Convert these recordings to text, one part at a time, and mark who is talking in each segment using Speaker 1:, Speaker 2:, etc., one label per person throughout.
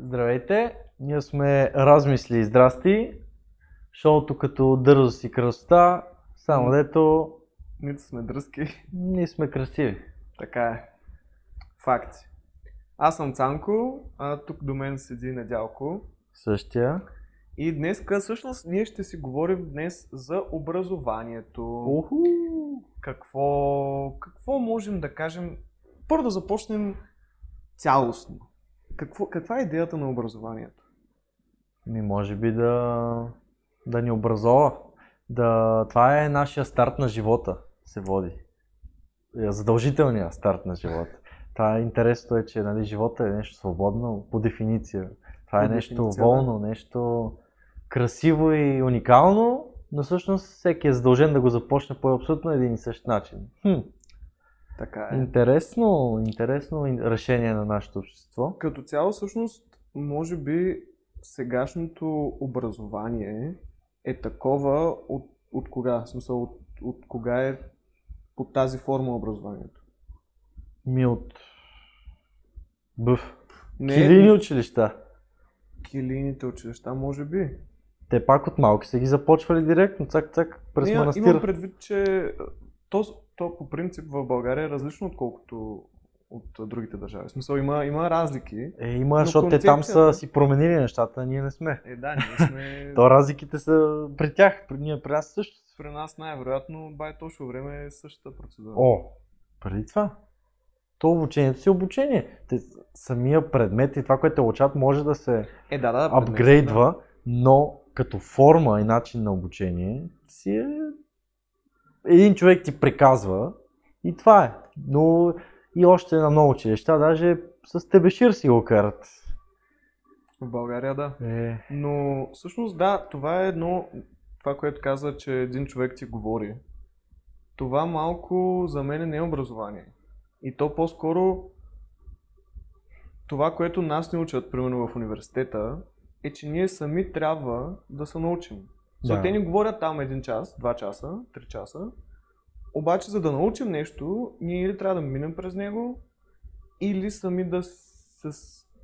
Speaker 1: Здравейте, ние сме Размисли и Здрасти. Шоуто като дързост и красота, само дето
Speaker 2: Нито сме дръзки.
Speaker 1: ние сме красиви.
Speaker 2: Така е. Факти. Аз съм Цанко, а тук до мен седи Недялко.
Speaker 1: Същия.
Speaker 2: И днес, всъщност, ние ще си говорим днес за образованието.
Speaker 1: Уху!
Speaker 2: Какво, какво можем да кажем? Първо да започнем цялостно. Какво, каква е идеята на образованието?
Speaker 1: Ми може би да, да ни образова. Да, това е нашия старт на живота, се води. Е, Задължителният старт на живота. Това е интересното е, че нали, живота е нещо свободно по дефиниция. Това е
Speaker 2: По
Speaker 1: нещо
Speaker 2: дефиниция, да.
Speaker 1: волно, нещо красиво и уникално, но всъщност всеки е задължен да го започне по абсолютно един и същ начин. Хм.
Speaker 2: Така е.
Speaker 1: Интересно, интересно ин- решение на нашето общество.
Speaker 2: Като цяло, всъщност, може би сегашното образование е такова от, от кога? В смисъл, от, от кога е под тази форма образованието?
Speaker 1: Ми от Бъв.
Speaker 2: Не
Speaker 1: Килини училища.
Speaker 2: килийните училища, може би.
Speaker 1: Те пак от малки са ги започвали директно, цак-цак, през
Speaker 2: Не, имам
Speaker 1: манастира.
Speaker 2: предвид, че то, то по принцип в България е различно отколкото от другите държави. В смисъл има, има разлики.
Speaker 1: Е, има, защото те там са си променили нещата, а ние не сме.
Speaker 2: Е, да, ние сме...
Speaker 1: То разликите са при тях, при ние при нас също.
Speaker 2: При нас най-вероятно бай точно време е същата процедура.
Speaker 1: О, преди това. То обучението си е обучение. Те, самия предмет и това, което те учат, може да се
Speaker 2: Е, да, да.
Speaker 1: апгрейдва, но като форма и начин на обучение си е... Един човек ти приказва и това е. Но и още на много училища, даже с тебешир си го карат.
Speaker 2: В България, да.
Speaker 1: Е,
Speaker 2: Но всъщност да, това е едно, това, което каза, че един човек ти говори. Това малко за мен не е образование. И то по-скоро това, което нас ни учат, примерно в университета, е, че ние сами трябва да се научим.
Speaker 1: Да.
Speaker 2: Да. Те ни говорят там един час, два часа, три часа, обаче за да научим нещо, ние или трябва да минем през него, или сами да се,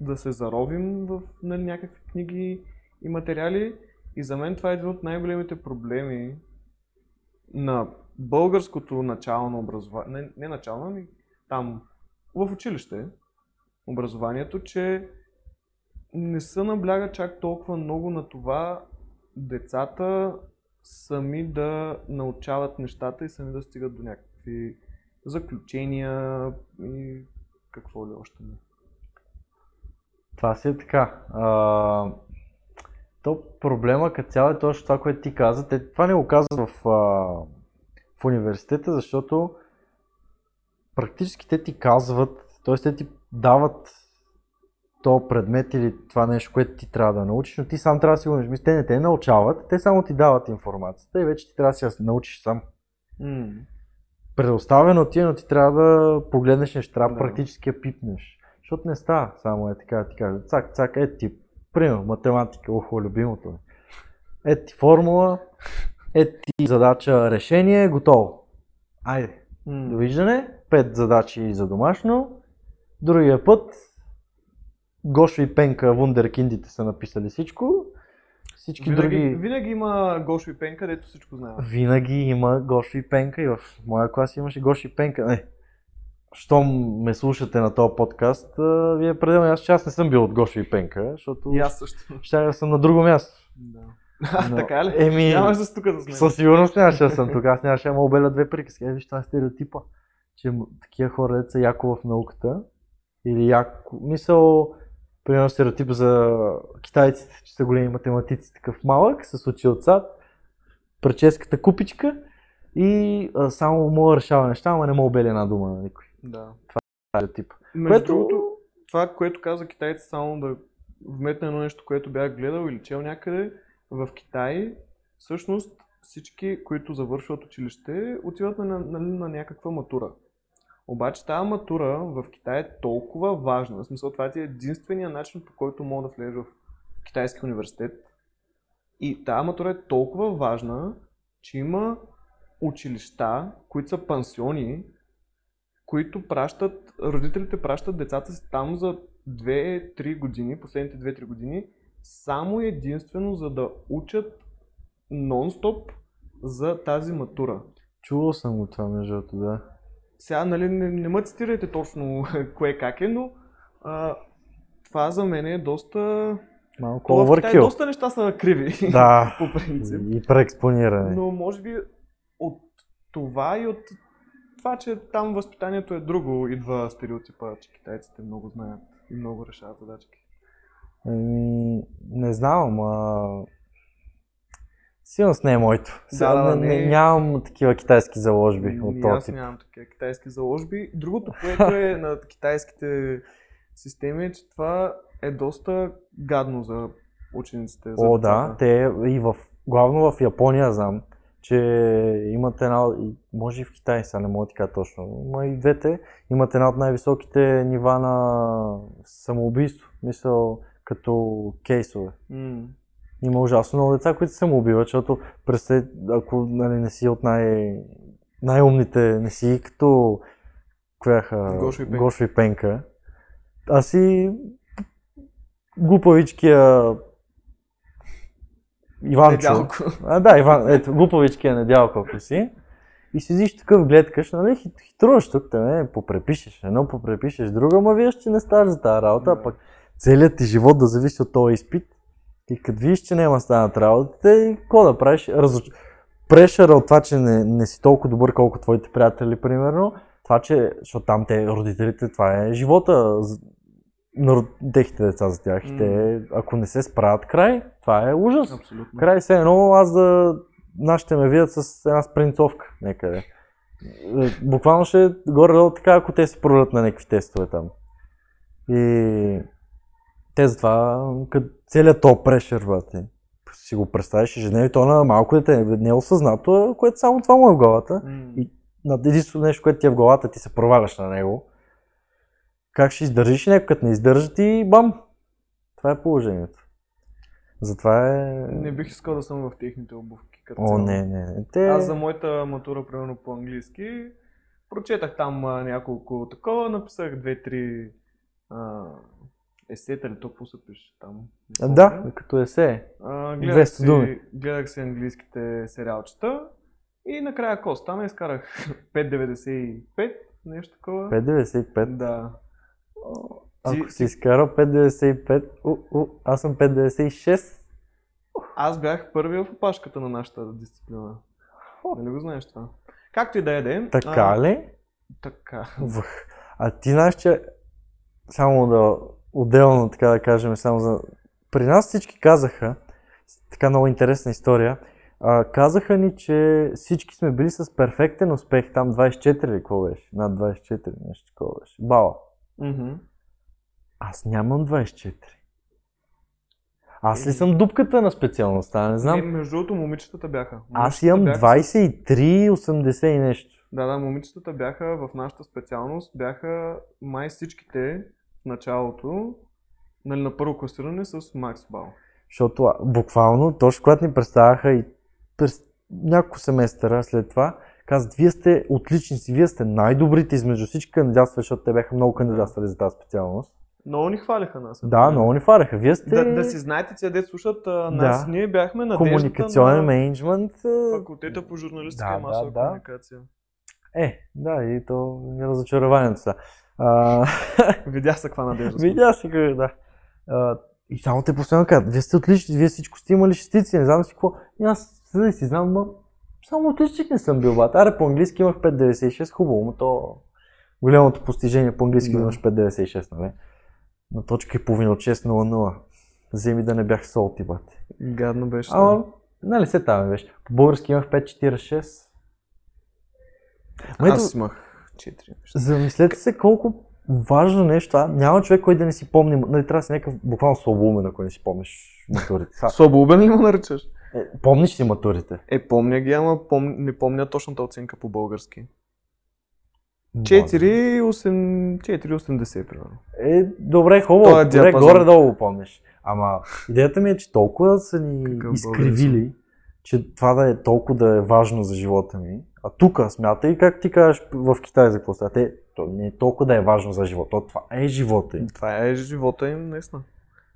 Speaker 2: да се заровим в нали, някакви книги и материали. И за мен това е един от най-големите проблеми на българското начално образование, не, не начално, ами там в училище, образованието, че не се набляга чак толкова много на това децата сами да научават нещата и сами да стигат до някакви заключения и какво ли още не.
Speaker 1: това си е така. А, то проблема като цяло е точно това, което ти каза. Те, това не го казват в, а, в университета, защото практически те ти казват, т.е. те ти дават то предмет или това нещо, което ти трябва да научиш, но ти сам трябва да си го научиш. Те не те научават, те само ти дават информацията и вече ти трябва да си я научиш сам.
Speaker 2: М.
Speaker 1: Предоставено ти е, но ти трябва да погледнеш нещо, трябва
Speaker 2: Да.
Speaker 1: практически я пипнеш. Защото не става само е така да ти кажа. Цак, цак, е ти, примерно, математика, охо, любимото ми. Е ти формула, е ти задача, решение, готово. Айде,
Speaker 2: М.
Speaker 1: довиждане, пет задачи за домашно. Другия път, Гошо и Пенка, вундеркиндите са написали всичко. Всички
Speaker 2: Винаги,
Speaker 1: други...
Speaker 2: винаги има Гошо и Пенка, дето всичко знаят.
Speaker 1: Винаги има Гошо и Пенка и в моя клас имаше Гошо и Пенка. Не. Щом ме слушате на този подкаст, вие пределно аз, че аз не съм бил от Гошо и Пенка, защото
Speaker 2: И аз също.
Speaker 1: ще да съм на друго място.
Speaker 2: Да.
Speaker 1: Но-
Speaker 2: така ли?
Speaker 1: Еми,
Speaker 2: Нямаш да тук с мен.
Speaker 1: със сигурност нямаше да съм тук, аз нямаше да обеля две приказки. Е, виж, това е стереотипа, че такива хора деца яко в науката или яко, мисъл, примерно стереотип за китайците, че са големи математици, такъв малък, с очи отзад, прическата купичка и а, само мога да решава неща, ама не мога обели една дума на никой.
Speaker 2: Да.
Speaker 1: Стереотип.
Speaker 2: Между
Speaker 1: Което-
Speaker 2: другото, това, което каза китайците, само да вметна едно нещо, което бях гледал или чел някъде, в Китай, всъщност всички, които завършват училище, отиват на, на, на някаква матура. Обаче тази матура в Китай е толкова важна, в смисъл това ти е единствения начин по който мога да влезеш в китайски университет. И тази матура е толкова важна, че има училища, които са пансиони, които пращат, родителите пращат децата си там за 2-3 години, последните 2-3 години, само единствено за да учат нон-стоп за тази матура.
Speaker 1: Чувал съм го това, между да.
Speaker 2: Сега, нали, не, не ме цитирайте точно кое как е, но а, това за мен е доста...
Speaker 1: Малко
Speaker 2: Това в Китай доста неща са криви,
Speaker 1: Да.
Speaker 2: по принцип.
Speaker 1: И преекспониране.
Speaker 2: Но може би от това и от това, че там възпитанието е друго, идва стереотипа, че китайците много знаят и много решават задачки.
Speaker 1: Ами, не знам, а... Сигурно не е моето.
Speaker 2: Да, да,
Speaker 1: не,
Speaker 2: не е.
Speaker 1: нямам такива китайски заложби от
Speaker 2: Ни
Speaker 1: този
Speaker 2: аз
Speaker 1: тип.
Speaker 2: нямам такива китайски заложби. Другото, което е на китайските системи, е, че това е доста гадно за учениците. За
Speaker 1: О, да,
Speaker 2: децата.
Speaker 1: те и в, главно в Япония знам, че имат една, може и в Китай, сега не мога да кажа точно, но и двете имат една от най-високите нива на самоубийство, мисъл като кейсове.
Speaker 2: М.
Speaker 1: Има ужасно много деца, които се самоубиват, защото представи, ако нали, не си от най- най-умните, не си като кояха
Speaker 2: Гошо и Пенка.
Speaker 1: Гошо и Пенка, а си глупавичкия Иванчо.
Speaker 2: Недялко.
Speaker 1: А, да, Иван, ето, глупавичкия недялко, ако си. И седиш такъв гледкаш, нали, хит, хитруваш тук, те не, попрепишеш едно, попрепишеш друго, ама вие ще не ставаш за тази работа, а пък целият ти живот да зависи от този изпит. И като видиш, че няма станат работите, какво да правиш? Разуч... Прешъра от това, че не, не си толкова добър, колко твоите приятели, примерно, това, че, защото там те, родителите, това е живота на техните деца за тях.
Speaker 2: М.
Speaker 1: те, ако не се справят край, това е ужас.
Speaker 2: Абсолютно.
Speaker 1: Край се едно аз да нашите ме видят с една спринцовка някъде. Е, Буквално ще е горе-долу така, ако те се провалят на някакви тестове там. И те затова, като целият то прешер, бате, си го представиш ежедневието на малко дете, не е осъзнато, което само това му е в главата.
Speaker 2: М.
Speaker 1: И на единственото нещо, което ти е в главата, ти се проваляш на него. Как ще издържиш някой като не издържа ти, бам! Това е положението. Затова е...
Speaker 2: Не бих искал да съм в техните обувки. Като
Speaker 1: О,
Speaker 2: цяло.
Speaker 1: не, не. Те...
Speaker 2: Аз за моята матура, примерно по английски, прочетах там а, няколко такова, написах две-три есета или то какво се пише там.
Speaker 1: А. Да, като есе.
Speaker 2: А, гледах,
Speaker 1: 200
Speaker 2: си,
Speaker 1: думи.
Speaker 2: гледах си английските сериалчета и накрая какво стана? Изкарах 5.95, нещо такова.
Speaker 1: 5,95.
Speaker 2: Да.
Speaker 1: Ако
Speaker 2: Ти-
Speaker 1: си изкарал 5,95, у, у, аз съм 5,96.
Speaker 2: Аз бях първи в опашката на нашата дисциплина. Нали го знаеш това? Както и да е, да е.
Speaker 1: Така
Speaker 2: а,
Speaker 1: ли?
Speaker 2: Така.
Speaker 1: А ти знаеш, че само да отделно, така да кажем, само за... При нас всички казаха, така много интересна история, а, казаха ни, че всички сме били с перфектен успех, там 24 ли какво беше? Над 24, нещо такова беше. Бала.
Speaker 2: Мгм.
Speaker 1: Аз нямам 24. Аз ли
Speaker 2: Е.
Speaker 1: съм дупката на специалността? Не знам.
Speaker 2: Не, между другото, момичетата бяха.
Speaker 1: Аз
Speaker 2: Момичетата
Speaker 1: имам
Speaker 2: бяха с-
Speaker 1: 23, 80 и нещо.
Speaker 2: Да, да, момичетата бяха в нашата специалност, бяха май всичките началото, нали, на първо класиране с Макс Бал.
Speaker 1: Защото буквално, точно когато ни представяха и през няколко семестъра след това, казват, вие сте отличници, вие сте най-добрите измежду всички кандидатства, защото те бяха много кандидатствали за тази специалност.
Speaker 2: Много ни хвалиха нас.
Speaker 1: Да, много ни фараха. Вие сте
Speaker 2: Да, да си знаете, че дете слушат а, нас,
Speaker 1: Да.
Speaker 2: ние бяхме надеждата
Speaker 1: комуникационен
Speaker 2: на
Speaker 1: менеджмент.
Speaker 2: факултета по журналистика
Speaker 1: Да,
Speaker 2: и масова
Speaker 1: да, да.
Speaker 2: комуникация.
Speaker 1: Е, да, и то не разочарованието са. А,
Speaker 2: Видя се каква надежда.
Speaker 1: Видя си как, да. А, и само те постоянно казват, вие сте отлични, вие всичко сте имали шестици, не знам си какво. И аз седа и си знам, ма, само отличник не съм бил, бат. Аре, по-английски имах 5,96, хубаво, но то голямото постижение по-английски
Speaker 2: Да.
Speaker 1: имаш 5,96, нали? На точка и половина от 6,00. Вземи да не бях солти, бат.
Speaker 2: Гадно беше.
Speaker 1: Ама, нали се там беше. По български имах 5,46. Ма ето,
Speaker 2: Аз имах 4.
Speaker 1: Замислете се колко важно нещо това. Няма човек, който да не си помни. Нали, трябва да си някакъв буквално слабоумен, ако не си помниш матурите. Са,
Speaker 2: Слабоубен ли му наричаш?
Speaker 1: е, помниш ли матурите?
Speaker 2: Е, помня ги, ама пом... не помня точната оценка по български. 4,8 4,80 примерно.
Speaker 1: Е, добре, хубаво.
Speaker 2: Този
Speaker 1: Добре, горе-долу го помниш. Ама идеята ми е, че толкова са ни
Speaker 2: Какъв
Speaker 1: изкривили, че това да е толкова да е важно за живота ми. А тук смятай, как ти кажеш в Китай за какво става. Те То не е толкова да е важно за живота, то това е живота им.
Speaker 2: Това е живота им, наистина.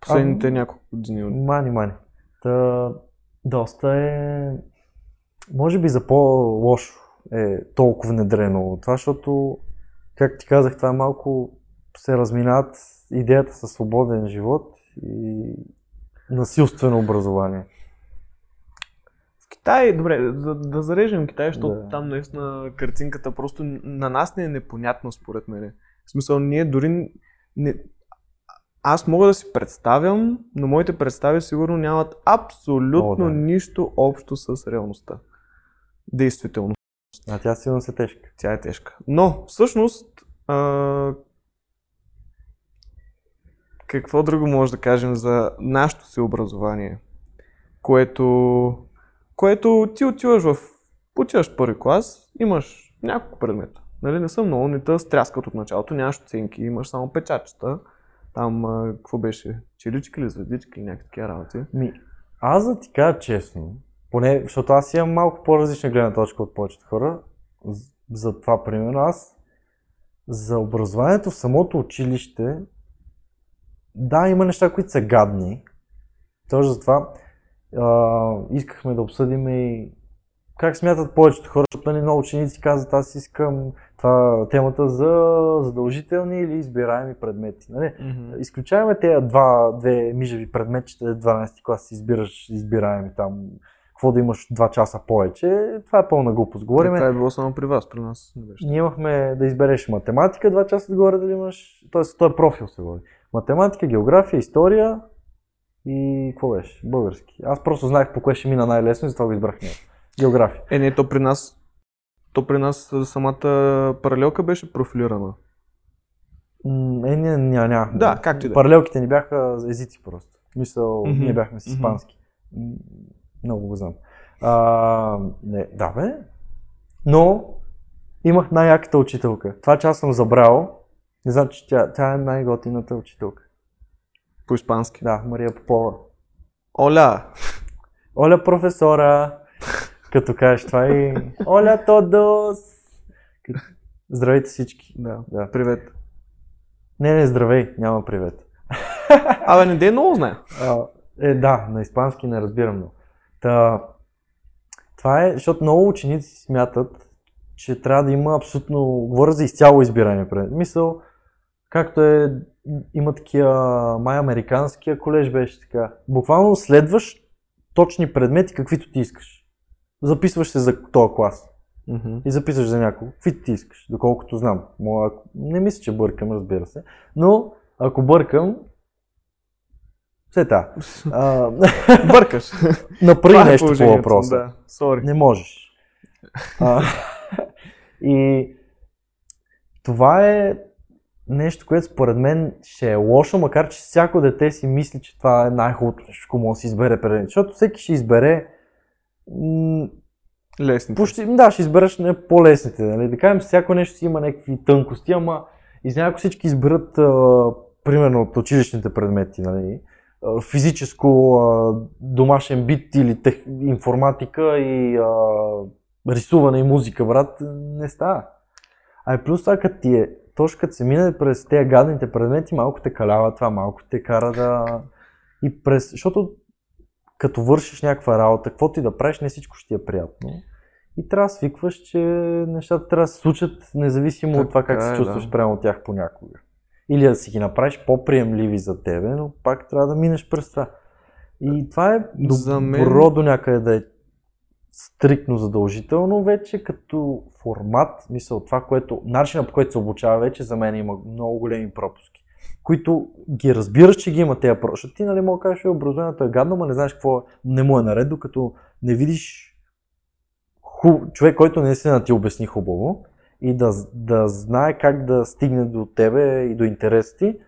Speaker 2: Последните няколко години. от-
Speaker 1: Мани, мани. Та, доста е... Може би за по-лошо е толкова внедрено това, защото, как ти казах, това е малко се разминават идеята със свободен живот и насилствено образование.
Speaker 2: Китай, добре, да, да зарежем Китай, защото
Speaker 1: Да.
Speaker 2: там наистина картинката просто на нас не е непонятна според мен. В смисъл, ние дори не... Аз мога да си представям, но моите представи сигурно нямат абсолютно
Speaker 1: О, да.
Speaker 2: нищо общо с реалността. Действително.
Speaker 1: А тя силно се тежка.
Speaker 2: Тя е тежка. Но, всъщност, а... какво друго може да кажем за нашето си образование, което, което ти отиваш в, отиваш първи клас, имаш няколко предмета. Нали, не са много, не те стряскат от началото, нямаш оценки, имаш само печатчета. Там, а, какво беше? Чилички или звездички или някакви такива работи.
Speaker 1: Ми, аз да ти кажа честно, поне, защото аз имам малко по-различна гледна точка от повечето хора, за това примерно аз, за образованието в самото училище, да, има неща, които са гадни. Точно затова а, искахме да обсъдим и как смятат повечето хора, защото нали, много ученици казват, аз искам това темата за задължителни или избираеми предмети. Нали? Изключаваме тези два, две мижеви предметчета, 12 клас си избираш избираеми там, какво да имаш 2 часа повече, това е пълна глупост. Говорим,
Speaker 2: Това е било само при вас, при нас
Speaker 1: ние имахме да избереш математика 2 часа отгоре дали имаш, т.е. този профил се води. Математика, география, история и какво беше? Български. Аз просто знаех по кое ще мина най-лесно и затова го избрах него. География.
Speaker 2: Е, не, то при нас, то при нас самата паралелка беше профилирана.
Speaker 1: М, Е, не, няма, няма.
Speaker 2: Да, както и да е.
Speaker 1: Паралелките ни бяха езици просто. Мисъл,
Speaker 2: Мгм,
Speaker 1: ние бяхме с
Speaker 2: мгм.
Speaker 1: испански. М, Много го знам. А, не, да бе. Но имах най-яката учителка. Това, че аз съм забрал, не знам, че тя, тя е най-готината учителка.
Speaker 2: По испански.
Speaker 1: Да, Мария Попова.
Speaker 2: Оля!
Speaker 1: Оля професора, като кажеш това и Оля Тодос. Здравейте всички.
Speaker 2: Да.
Speaker 1: Да.
Speaker 2: Привет.
Speaker 1: Не, не, здравей, няма привет.
Speaker 2: Абе, не дей много знае.
Speaker 1: Е, да, на испански не разбирам много. Та, това е, защото много ученици смятат, че трябва да има абсолютно, говоря за изцяло избиране. Мисъл, както е, има такива, май американския колеж беше така. Буквално следваш точни предмети, каквито ти искаш. Записваш се за този клас и записваш за някого, каквито ти искаш, доколкото знам. Ако- не мисля, че бъркам, разбира се. Но, ако бъркам, все та. А,
Speaker 2: Бъркаш.
Speaker 1: Направи
Speaker 2: е
Speaker 1: нещо по въпроса.
Speaker 2: Да.
Speaker 1: Не можеш. А, и това е нещо, което според мен ще е лошо, макар че всяко дете си мисли, че това е най-хубавото нещо, което може да си избере преди. Защото всеки ще избере м,
Speaker 2: Лесни.
Speaker 1: почти, да, ще избереш не по-лесните. Нали? Да кажем, всяко нещо си има някакви тънкости, ама извиня, ако всички изберат а, примерно от училищните предмети, нали? а, физическо, а, домашен бит или тех, информатика и а, рисуване и музика, брат, не става. А и плюс това, като ти е, точно като се мине през тези гадните предмети, малко те калява това, малко те кара да... И през... Защото като вършиш някаква работа, каквото и да правиш, не всичко ще ти е приятно. И трябва да свикваш, че нещата трябва да се случат независимо от това как
Speaker 2: Така
Speaker 1: се
Speaker 2: е,
Speaker 1: чувстваш
Speaker 2: да.
Speaker 1: прямо от тях понякога. Или да си ги направиш по-приемливи за тебе, но пак трябва да минеш през това. И това е
Speaker 2: За мен-
Speaker 1: добро до някъде да е стриктно задължително вече като формат, мисъл това, което, начинът по който се обучава вече за мен има много големи пропуски, които ги разбираш, че ги има тези пропуски. Ти нали мога да кажеш, «Е, образованието е гадно, но не знаеш какво не му е наред, докато не видиш хуб... човек, който наистина ти обясни хубаво и да, да знае как да стигне до тебе и до интереса ти.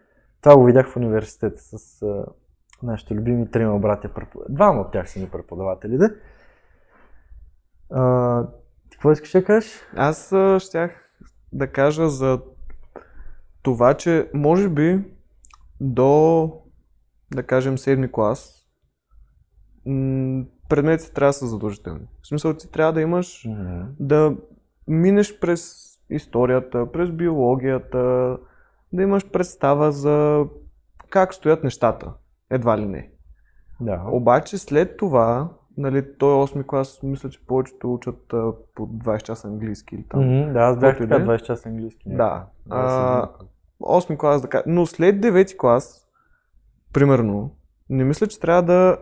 Speaker 1: Това го видях в университета с нашите любими трима братя. Двама от тях са ни преподаватели. Да? А, какво искаш да кажеш?
Speaker 2: Аз а, щях да кажа за това, че може би до, да кажем, седми клас, м- предметите трябва да са задължителни. В смисъл, ти трябва да имаш, да минеш през историята, през биологията, да имаш представа за как стоят нещата. Едва ли не.
Speaker 1: Да.
Speaker 2: Обаче след това, нали, той 8 клас, мисля, че повечето учат а, по 20 часа английски или там.
Speaker 1: Мгм, да, аз бях така
Speaker 2: да е.
Speaker 1: 20 часа английски.
Speaker 2: Да. А,
Speaker 1: съм-
Speaker 2: 8 клас, да кажа. Но след 9 клас, примерно, не мисля, че трябва да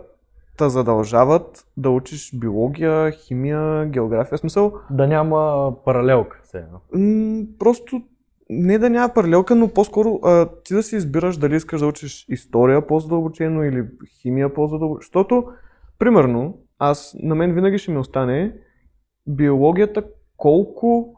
Speaker 2: те задължават да учиш биология, химия, география. В смисъл,
Speaker 1: Да няма паралелка. Едно.
Speaker 2: м- просто не да няма паралелка, но по-скоро а, ти да си избираш дали искаш да учиш история по-задълбочено или химия по-задълбочено. Защото, примерно, аз, на мен винаги ще ми остане биологията колко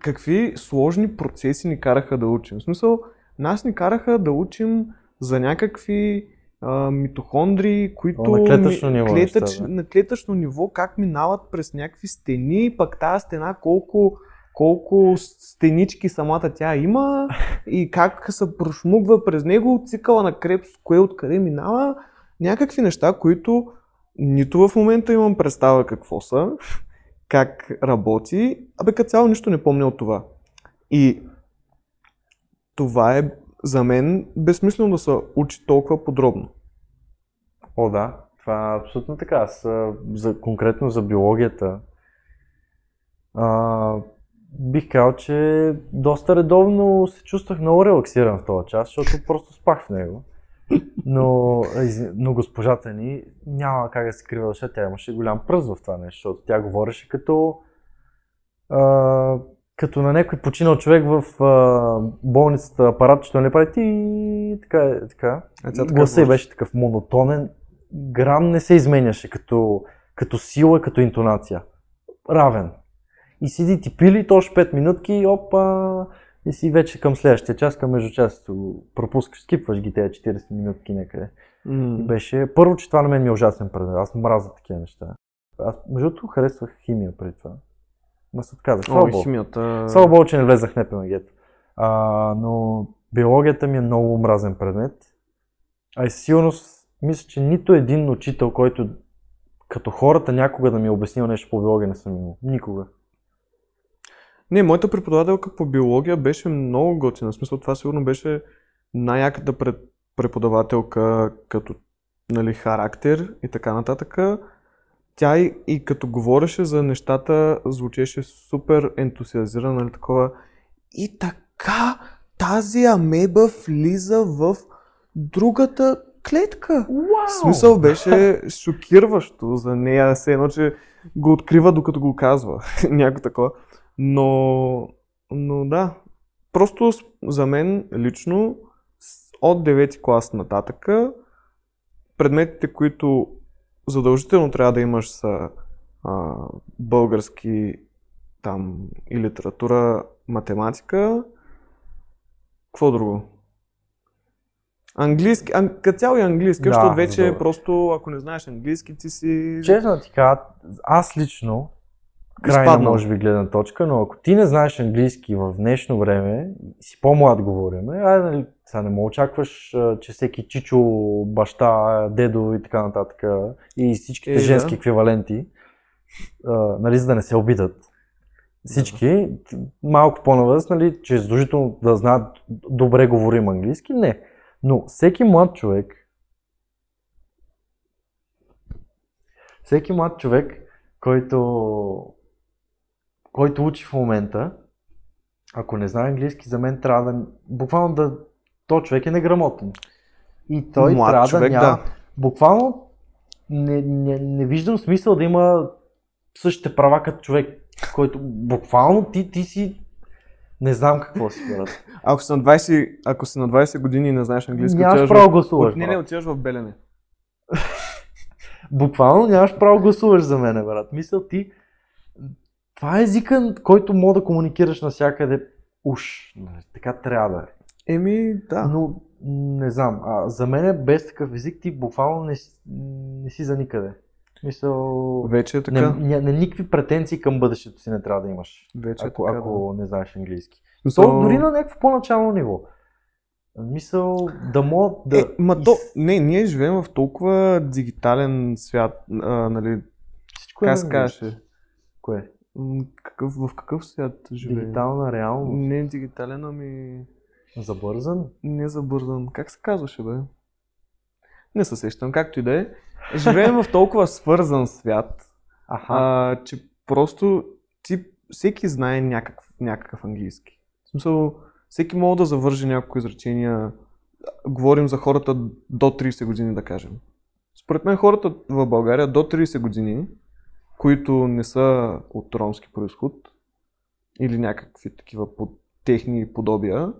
Speaker 2: какви сложни процеси ни караха да учим. В смисъл, нас ни караха да учим за някакви а, митохондрии, които
Speaker 1: О, на клетъчно ниво
Speaker 2: клетъч,
Speaker 1: неща,
Speaker 2: на клетъчно ниво, как минават през някакви стени, пък тази стена колко колко стенички самата тя има и как се прошмугва през него, цикъла на Крепс, кое откъде минава, някакви неща, които нито в момента имам представа какво са, как работи, абе като цяло нищо не помня от това. И това е за мен безсмислено да се учи толкова подробно.
Speaker 1: О, да. Това е абсолютно така. Аз за, конкретно за биологията а, бих казал, че доста редовно се чувствах много релаксиран в този час, защото просто спах в него. Но, но госпожата ни няма как да се крива, защото тя имаше голям пръст в това нещо, защото тя говореше като, а, като на някой починал човек в а, болницата апарат, че не прави ти така, е, така.
Speaker 2: А тя така
Speaker 1: Гласа беше такъв монотонен, грам не се изменяше като, като сила, като интонация. Равен. И седи ти пили точно 5 минутки опа, и си вече към следващия час, към междучасието пропускаш, скипваш ги тези 40 минутки някъде.
Speaker 2: М.
Speaker 1: И беше, първо, че това на мен ми е ужасен предмет, аз мразя такива неща. Аз, между другото, харесвах химия преди това. Ма се отказах. Слава Богу.
Speaker 2: химията.
Speaker 1: Слава Богу, че не влезах в НПМГ. А, но биологията ми е много омразен предмет. А и със сигурност мисля, че нито един учител, който като хората някога да ми е обяснил нещо по биология, не съм имал. Никога.
Speaker 2: Не, моята преподавателка по биология беше много готина. В смисъл, това сигурно беше най-яката пред, преподавателка като нали, характер и така нататък. Тя и, и като говореше за нещата, звучеше супер ентусиазирана, нали, такова. И така тази амеба влиза в другата клетка. В смисъл беше шокирващо за нея, все едно, че го открива докато го казва. Някакво такова. Но, но да, просто за мен лично от 9 клас нататъка предметите, които задължително трябва да имаш са а, български там и литература, математика. Какво друго? Английски, ан, като цяло и английски,
Speaker 1: Да,
Speaker 2: защото вече
Speaker 1: добре.
Speaker 2: просто, ако не знаеш английски, ти си...
Speaker 1: Честно ти кажа, аз лично, крайна
Speaker 2: Изпаднал.
Speaker 1: може би гледна точка, но ако ти не знаеш английски в днешно време, си по-млад говорим, айде, нали, сега не му очакваш, а, че всеки чичо, баща, дедо и така нататък и всичките
Speaker 2: Е, да.
Speaker 1: женски еквиваленти, а, нали, за да не се обидат. Всички, малко по-навъз, нали, че е задължително да знаят добре говорим английски, не. Но всеки млад човек, всеки млад човек, който, който учи в момента, ако не знае английски, за мен трябва да, буквално да, то човек е неграмотен. И той
Speaker 2: Млад
Speaker 1: трябва
Speaker 2: човек,
Speaker 1: да няма,
Speaker 2: да.
Speaker 1: буквално не, не, не виждам смисъл да има същите права като човек, който буквално ти, ти си не знам какво си, брат.
Speaker 2: Ако си на 20, ако си на 20 години и не знаеш английски,
Speaker 1: Нямаш право
Speaker 2: в...
Speaker 1: гласуваш,
Speaker 2: От... Не, не, отиваш в Белене.
Speaker 1: Буквално нямаш право гласуваш за мене, брат. Мисъл ти, това е езика, който мога да комуникираш навсякъде. Уж, нали, така трябва да е.
Speaker 2: Еми, да.
Speaker 1: Но не знам, а, за мен без такъв език ти буквално не, си- не си за никъде. Мисъл,
Speaker 2: Вече е
Speaker 1: не,
Speaker 2: така.
Speaker 1: не, не, никакви претенции към бъдещето си не трябва да имаш,
Speaker 2: Вече е
Speaker 1: ако,
Speaker 2: така,
Speaker 1: ако не знаеш английски.
Speaker 2: да.
Speaker 1: То, дори на някакво по-начално ниво. Мисъл да мога да...
Speaker 2: Е, ма то, не, ние живеем в толкова дигитален свят, а, нали,
Speaker 1: Всичко е
Speaker 2: как
Speaker 1: на
Speaker 2: се?
Speaker 1: Кое?
Speaker 2: Какъв, в какъв свят живеем?
Speaker 1: Дигитална реалност.
Speaker 2: Не дигитален, ами
Speaker 1: Забързан?
Speaker 2: не забързан. Как се казваше, бе? Не се сещам, както и да е. Живеем в толкова свързан свят,
Speaker 1: Аха.
Speaker 2: а, че просто ти, всеки знае някакъв, някакъв английски. В смисъл, всеки може да завърже няколко изречения. Говорим за хората до 30 години, да кажем. Според мен хората в България до 30 години, които не са от ромски происход или някакви такива под техни подобия,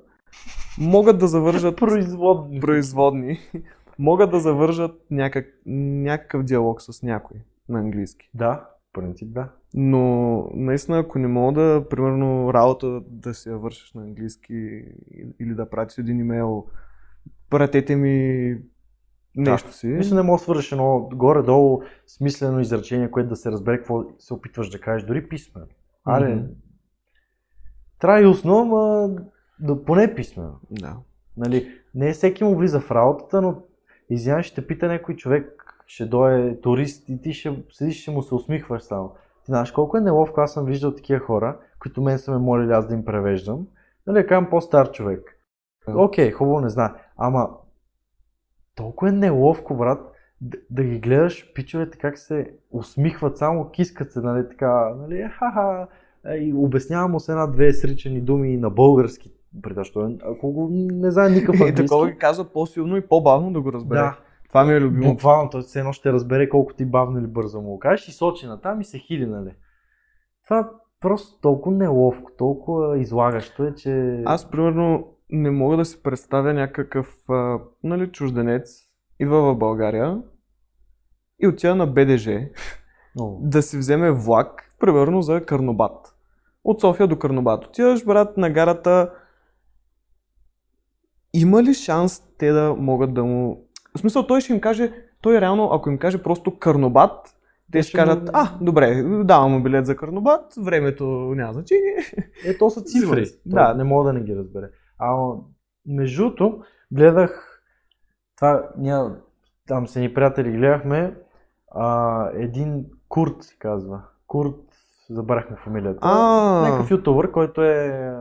Speaker 2: могат да завържат
Speaker 1: Производни.
Speaker 2: производни, могат да завържат някак, някакъв диалог с някой на английски.
Speaker 1: Да, принцип да.
Speaker 2: Но наистина, ако не мога да, примерно, работа да си я вършиш на английски или да пратиш един имейл, пратете ми нещо си.
Speaker 1: Мисля, не мога да свършиш едно горе-долу смислено изречение, което да се разбере какво се опитваш да кажеш, дори писмено. Аре,
Speaker 2: Мгм.
Speaker 1: трябва и устно, ама да, поне писмено.
Speaker 2: Да.
Speaker 1: Нали, не всеки му влиза в работата, но извинявай, ще те пита някой човек, ще дойде турист и ти ще седиш, ще му се усмихваш само. Ти знаеш колко е неловко, аз съм виждал такива хора, които мен са ме молили аз да им превеждам. Нали, кажем по-стар човек. Окей, хубаво не знае. Ама толкова е неловко, брат, да, да ги гледаш пичовете как се усмихват, само кискат се, нали, така, нали, ха-ха, е, и обяснявам му с една-две сричани думи на български, при това, що е- ако го не знае никакъв
Speaker 2: И
Speaker 1: английски.
Speaker 2: такова ги казва по-силно и по-бавно да го разбере.
Speaker 1: Да,
Speaker 2: Това ми е любимо.
Speaker 1: буквално, той все едно ще разбере колко ти бавно или бързо му го кажеш и сочи на там и се хили, нали. Това просто толкова неловко, толкова излагащо е, че...
Speaker 2: Аз, примерно, не мога да си представя някакъв а, нали, чужденец, идва в България и отива на БДЖ да си вземе влак, примерно за Карнобат. От София до Карнобат. Отиваш, брат, на гарата. Има ли шанс те да могат да му... В смисъл, той ще им каже, той реално, ако им каже просто Карнобат, те ще
Speaker 1: ще му-
Speaker 2: кажат, а, добре, давам му билет за Карнобат, времето няма значение.
Speaker 1: Е, то са цифри. Да. Не мога да не ги разбере. А между другото, гледах това, ние там с едни приятели гледахме а, един Курт се казва. Курт, забрахме фамилията.
Speaker 2: А.
Speaker 1: Някакъв ютубър, който е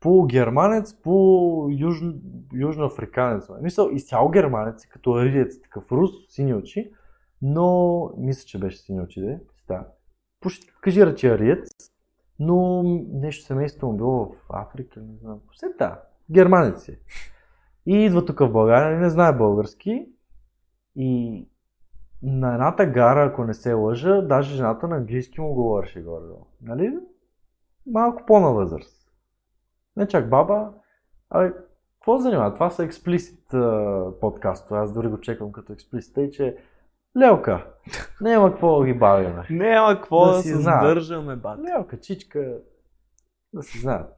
Speaker 1: полугерманец, полу южно, южноафриканец. Мисъл, изцяло германец, като ариец, такъв рус, сини очи, но мисля, че беше сини очи, да да. Почти, кажи речи ариец, но нещо семейство му било в Африка, не знам. Все да, германец е. И идва тук в България, не знае български. И на едната гара, ако не се лъжа, даже жената на английски му говореше горе Нали? Малко по-на възраст. Не чак баба. Абе, какво занимава? Това са експлисит подкаст. Аз дори го чекам като експлисит. Тъй, че Лелка, няма какво да ги бавиме.
Speaker 2: Няма какво
Speaker 1: Да
Speaker 2: да, се
Speaker 1: знаят.
Speaker 2: сдържаме, бат.
Speaker 1: Лелка, чичка, да се знаят.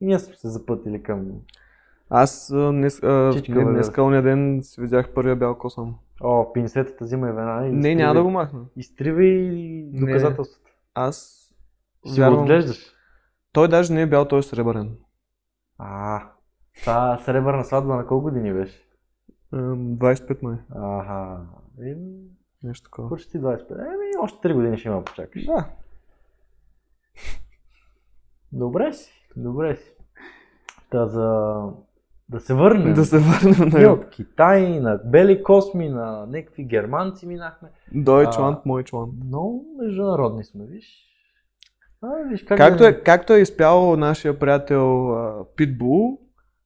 Speaker 1: И ние сме се запътили към...
Speaker 2: Аз а, днес, а,
Speaker 1: Чичка,
Speaker 2: днес ония ден си видях първия бял косъм.
Speaker 1: О, пинсетата взима и вена. И
Speaker 2: Не, няма да го махна.
Speaker 1: Изтривай доказателствата.
Speaker 2: Аз
Speaker 1: Си го отглеждаш.
Speaker 2: Той даже не е бял, той е сребърен.
Speaker 1: А, това сребърна сватба на колко години беше?
Speaker 2: Ам, 25 май.
Speaker 1: Аха. Еми,
Speaker 2: Нещо такова.
Speaker 1: почти 25. Еми, още 3 години ще има почакаш.
Speaker 2: Да.
Speaker 1: Добре си, добре си. Та за да се върнем.
Speaker 2: Да се върнем
Speaker 1: Ние
Speaker 2: на
Speaker 1: от Китай, на Бели Косми, на някакви германци минахме.
Speaker 2: Дойчланд, Мойчланд.
Speaker 1: Много международни сме, виж. А, виж как
Speaker 2: Както е, както е изпял нашия приятел Питбул,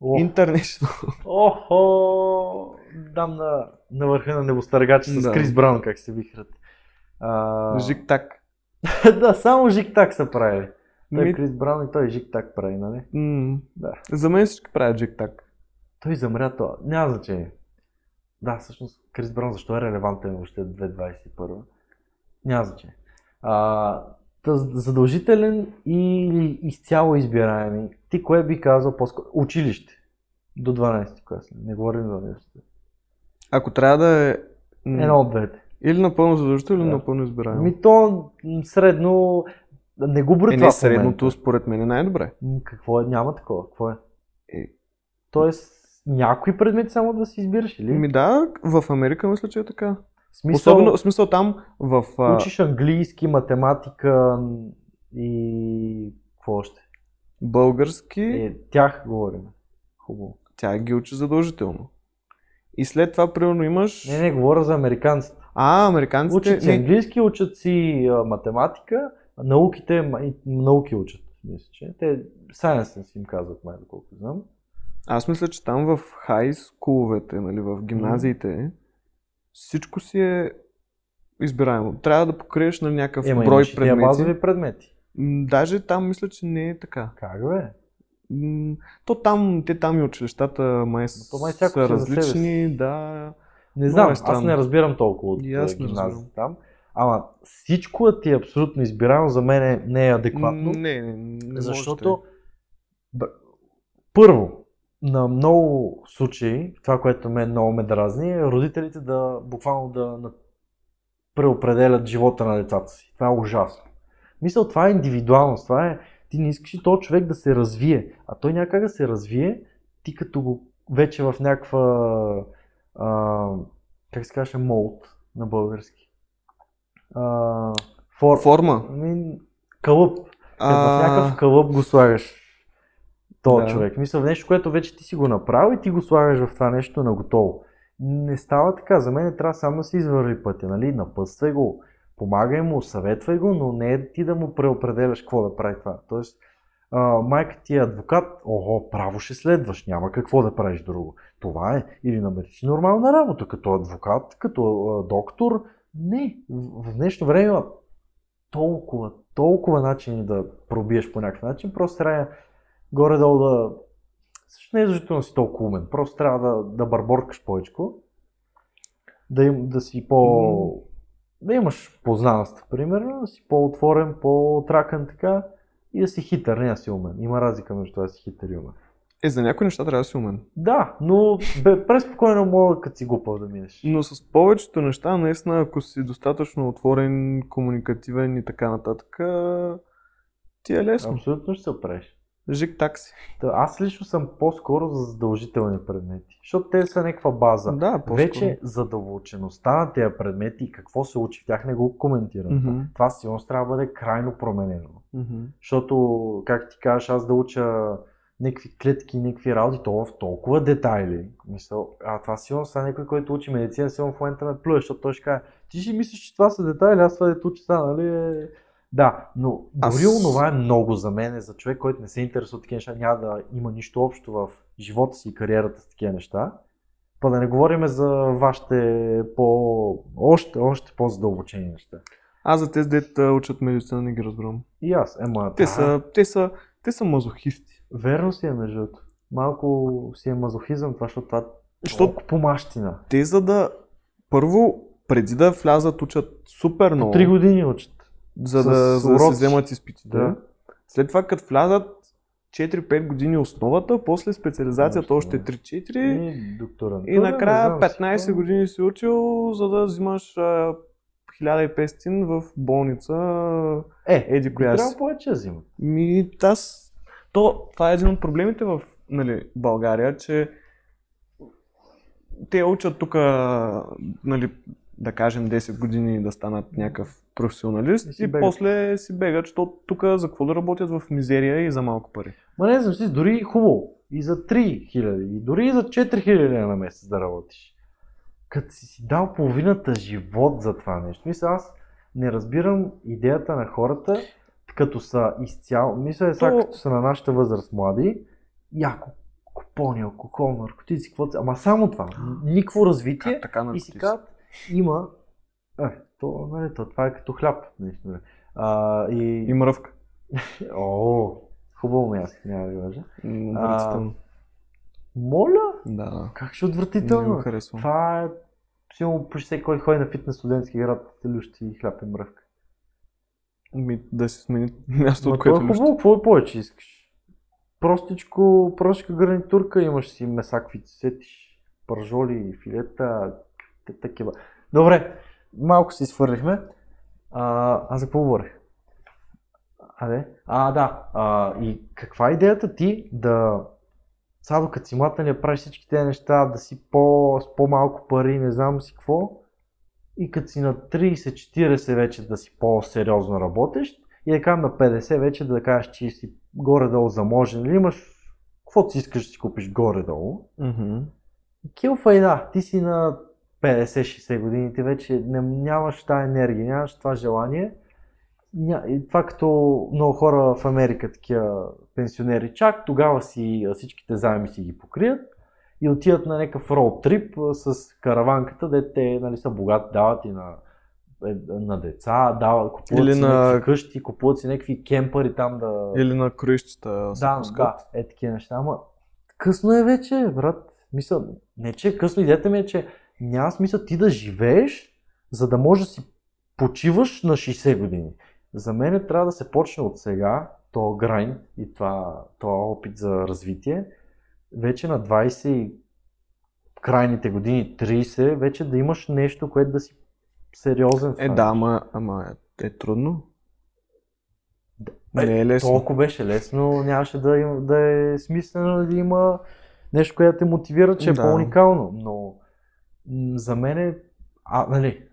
Speaker 2: International.
Speaker 1: Охо! Дам на, на върха на небостъргача с
Speaker 2: Да.
Speaker 1: Крис Браун, как се вихрат. А...
Speaker 2: Жик-так.
Speaker 1: да, само жик-так са правили. Той
Speaker 2: Ми-
Speaker 1: Крис Браун и той жик-так прави, нали?
Speaker 2: М,
Speaker 1: Да.
Speaker 2: За мен всички правят жик-так.
Speaker 1: Той замря това. Няма значение. Да, всъщност Крис Браун защо е релевантен въобще 2021? Няма значение. А, задължителен или изцяло избираеми? Ти кое би казал по-скоро? Училище. До 12 клас. Не говорим за университет.
Speaker 2: Ако трябва да е
Speaker 1: Едно от двете.
Speaker 2: или напълно задължително, или
Speaker 1: Да.
Speaker 2: напълно избираемо.
Speaker 1: Ми то средно не го брои
Speaker 2: е,
Speaker 1: това
Speaker 2: не, средното според мен е най-добре.
Speaker 1: Какво е? Няма такова. Какво е?
Speaker 2: Е.
Speaker 1: Тоест, някои предмети само да си избираш или?
Speaker 2: Ми да, в Америка мисля, че е така.
Speaker 1: Смисъл,
Speaker 2: Особено, в смисъл там в... а,
Speaker 1: учиш английски, математика и какво още?
Speaker 2: български,
Speaker 1: Е, тях говорим. Хубаво.
Speaker 2: тя ги учи задължително. И след това, примерно, имаш...
Speaker 1: Не, не, говоря за американците.
Speaker 2: А, американците...
Speaker 1: Учат си английски, учат си математика, науките, науки учат. Мисля, че. Те Science си им казват, май, доколкото знам.
Speaker 2: Аз мисля, че там в хай скуловете, нали, в гимназиите, всичко си е избираемо. Трябва да покриеш на някакъв
Speaker 1: Ема
Speaker 2: брой предмети.
Speaker 1: базови предмети.
Speaker 2: Даже там мисля, че не е така.
Speaker 1: Как бе?
Speaker 2: То там, те там и училищата май,
Speaker 1: то май
Speaker 2: са
Speaker 1: себе
Speaker 2: различни, да.
Speaker 1: Не знам,
Speaker 2: е
Speaker 1: аз не разбирам толкова от
Speaker 2: не
Speaker 1: гимназията там. Ама всичко да ти е абсолютно избираемо за мен е- не е адекватно.
Speaker 2: Не, не, не
Speaker 1: Защото, б- първо, на много случаи, това, което мен много ме дразни, е родителите да буквално да преопределят живота на децата си. Това е ужасно. Мисля, това е индивидуалност. Това е, ти не искаш и този човек да се развие, а той някак да се развие, ти като го вече в някаква, а, как се каже, молд на български. А, фор,
Speaker 2: Форма.
Speaker 1: Ами, кълъп.
Speaker 2: А,
Speaker 1: В някакъв кълъп го слагаш този
Speaker 2: Да.
Speaker 1: човек. Мисля, в нещо, което вече ти си го направил и ти го слагаш в това нещо на готово. Не става така. За мен трябва само да се извърви пътя. Нали? Напътствай го, помагай му, съветвай го, но не е ти да му преопределяш какво да прави това. Тоест, а, майка ти е адвокат, ого, право ще следваш, няма какво да правиш друго. Това е. Или намериш си нормална работа, като адвокат, като а, доктор. Не, в, в днешно време има толкова, толкова начини да пробиеш по някакъв начин, просто трябва горе-долу да... Също не е задължително си толкова умен, просто трябва да, да барборкаш повече, да, им, да си по... да имаш познанство, примерно, да си по-отворен, по-тракан така и да си хитър, не да си умен. Има разлика между това да си хитър и умен.
Speaker 2: Е, за някои неща трябва да си умен.
Speaker 1: Да, но бе, преспокойно мога като си глупав да минеш.
Speaker 2: Но с повечето неща, наистина, ако си достатъчно отворен, комуникативен и така нататък, ти е лесно.
Speaker 1: Абсолютно ще се оправиш.
Speaker 2: Жик такси.
Speaker 1: Та, аз лично съм по-скоро за задължителни предмети, защото те са някаква база.
Speaker 2: Да, по-скоро.
Speaker 1: Вече задълбочеността на тези предмети и какво се учи в тях не го коментирам.
Speaker 2: Мгм.
Speaker 1: Това сигурно трябва да бъде крайно променено.
Speaker 2: Мгм.
Speaker 1: Защото, как ти кажеш, аз да уча някакви клетки, някакви работи, то в толкова детайли. Мисъл, а това сигурно са някой, който учи медицина, сигурно в момента ме плюе, защото той ще каже, ти си мислиш, че това са детайли, аз това дето учи са, нали? е-» Да, но
Speaker 2: Аз-
Speaker 1: дори онова е много за мен, за човек, който не се интересува от такива неща, няма да има нищо общо в живота си и кариерата с такива неща. Па да не говорим за вашите по... още, още по-задълбочени неща.
Speaker 2: Аз за тези дета учат медицина не ги разбирам.
Speaker 1: И аз, ема,
Speaker 2: Те
Speaker 1: да.
Speaker 2: са, те са, те са мазохисти.
Speaker 1: Верно си е, между другото. Малко си е мазохизъм това, защото това
Speaker 2: Защото
Speaker 1: толкова помащина.
Speaker 2: те за да първо, преди да влязат, учат супер много,
Speaker 1: три години учат.
Speaker 2: за
Speaker 1: с
Speaker 2: да, за да си
Speaker 1: уроци.
Speaker 2: вземат изпитите.
Speaker 1: Да.
Speaker 2: След това, като влязат 4-5 години основата, после специализацията
Speaker 1: Точно,
Speaker 2: още
Speaker 1: да.
Speaker 2: 3-4
Speaker 1: И докторантура.
Speaker 2: и накрая
Speaker 1: не знам си
Speaker 2: 15
Speaker 1: какво.
Speaker 2: години си учил, за да взимаш а, 1500 в болница.
Speaker 1: Е,
Speaker 2: Еди коя
Speaker 1: трябва
Speaker 2: си.
Speaker 1: повече да взимат.
Speaker 2: Ми, аз... То, това е един от проблемите в нали, България, че те учат тук, нали, да кажем 10 години да станат някакъв професионалист
Speaker 1: И
Speaker 2: и,
Speaker 1: си бегат.
Speaker 2: после си бегат, защото тук за какво да работят в мизерия и за малко пари.
Speaker 1: Ма не знам си, дори хубаво. И за 3000, и дори и за 4000 на месец да работиш. Като си си дал половината живот за това нещо. Мисля, аз не разбирам идеята на хората, като са изцяло, мисля, е сега
Speaker 2: То-
Speaker 1: като са на нашата възраст млади, яко, купони, алкохол, наркотици, какво Ама само това. Никакво развитие.
Speaker 2: Как така
Speaker 1: И си казват, има. Е, то, нали, то, това е като хляб. Наистина. А, и...
Speaker 2: И мръвка.
Speaker 1: О, хубаво място, няма да ви лъжа. А,
Speaker 2: Отвратително.
Speaker 1: Моля?
Speaker 2: Да.
Speaker 1: Как ще е
Speaker 2: Не
Speaker 1: отвратително?
Speaker 2: го харесвам.
Speaker 1: Това е... Сигурно почти всеки, който ходи на фитнес студентски град, лющи хляб и мръвка.
Speaker 2: Ми, да си смени място, от
Speaker 1: е
Speaker 2: което лющи.
Speaker 1: хубаво, какво повече искаш? Простичко, простичка гарнитурка, имаш си меса, каквито се сетиш, пържоли, филета, такива. Добре, малко се изхвърлихме. А, аз за какво говорех? А, не? А, да. А, и каква е идеята ти да сега докато си млад, нали, правиш всички тези неща, да си по, с по-малко пари, не знам си какво, и като си на 30-40 вече да си по-сериозно работещ и кажем на 50 вече да кажеш, че си горе-долу заможен или имаш каквото си искаш да си купиш горе-долу.
Speaker 2: Мгм.
Speaker 1: Килфа и да, ти си на 50-60 години, ти вече не, нямаш тази енергия, нямаш това желание. Ня, и това като много хора в Америка, такива пенсионери, чак тогава си всичките заеми си ги покрият и отиват на някакъв роуд трип с караванката, де те нали, са богати, дават и на, е, на деца, дават, купуват
Speaker 2: Или
Speaker 1: си
Speaker 2: на-
Speaker 1: къщи, купуват си някакви кемпари там да...
Speaker 2: Или на се
Speaker 1: Да,
Speaker 2: пускат.
Speaker 1: да, е такива неща, ама късно е вече, брат. Мисъл, не че е късно, идеята ми е, че няма смисъл ти да живееш, за да можеш да си почиваш на 60 години. За мен трябва да се почне от сега, то грайн и това, това опит за развитие, вече на 20 и крайните години, 30, вече да имаш нещо, което да си сериозен в
Speaker 2: Е, да, ама, ама е, е трудно.
Speaker 1: Е,
Speaker 2: Не е лесно.
Speaker 1: Толкова беше лесно, нямаше да, има, да е смислено да има нещо, което те мотивира, че е
Speaker 2: Да.
Speaker 1: по-уникално. Но за мен е, а, нали,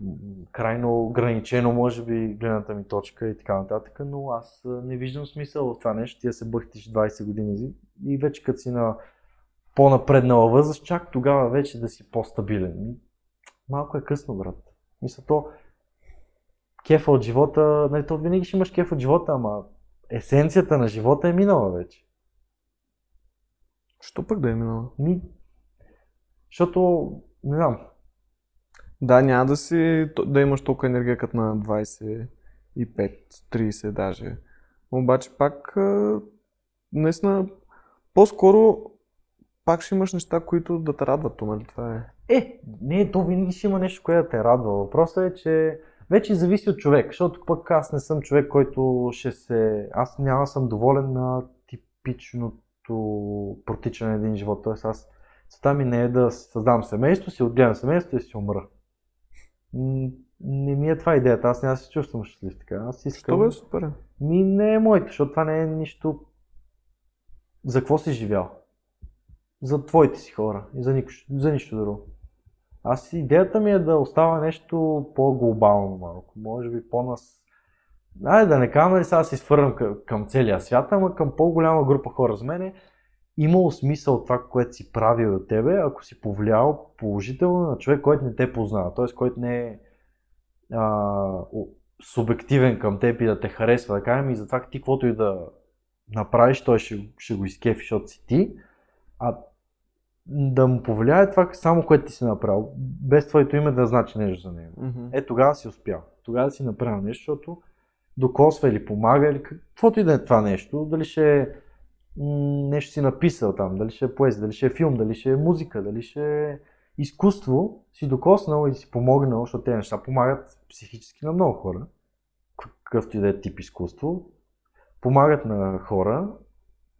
Speaker 1: крайно ограничено, може би, гледната ми точка и така нататък, но аз не виждам смисъл в това нещо. Ти да се бъхтиш 20 години и вече като си на по-напреднала възраст, чак тогава вече да си по-стабилен. Малко е късно, брат. Мисля, то кефа от живота, нали, то винаги ще имаш кеф от живота, ама есенцията на живота е минала вече.
Speaker 2: Що пък да е минала?
Speaker 1: Ми... Защото, не знам,
Speaker 2: Да, няма да си, да имаш толкова енергия като на 25, 30 даже. Обаче пак, наистина, по-скоро пак ще имаш неща, които да те радват, то, нали? Това е.
Speaker 1: Е, не, то винаги ще има нещо, което да те радва. Въпросът е, че вече зависи от човек, защото пък аз не съм човек, който ще се... Аз няма съм доволен на типичното протичане на един живот. Тоест аз целта ми не е да създам семейство, си отгледам семейство и си умра. Не ми е това идеята, аз няма се чувствам щастлив така. Аз искам...
Speaker 2: Що бе, супер.
Speaker 1: Ми не е моето, защото това не е нищо. За какво си живял? За твоите си хора и за, нико, за нищо друго. Аз идеята ми е да остава нещо по-глобално малко. Може би по-нас... Айде да не казвам, нали сега се изфървам към, целия свят, ама към по-голяма група хора за мен е имало смисъл това, което си правил от тебе, ако си повлиял положително на човек, който не те познава, т.е. който не е а, субективен към теб и да те харесва, да кажем, и затова ти каквото и да направиш, той ще, ще го изкефи, защото си ти, а да му повлияе това само, което ти си направил, без твоето име да значи нещо за него.
Speaker 2: Мгм.
Speaker 1: Е, тогава си успял. Тогава си направил нещо, защото докосва или помага, или каквото и да е това нещо, дали ще е нещо си написал там, дали ще е поезия, дали ще е филм, дали ще е музика, дали ще е изкуство, си докоснал и си помогнал, защото тези неща помагат психически на много хора, какъвто и да е тип изкуство, помагат на хора,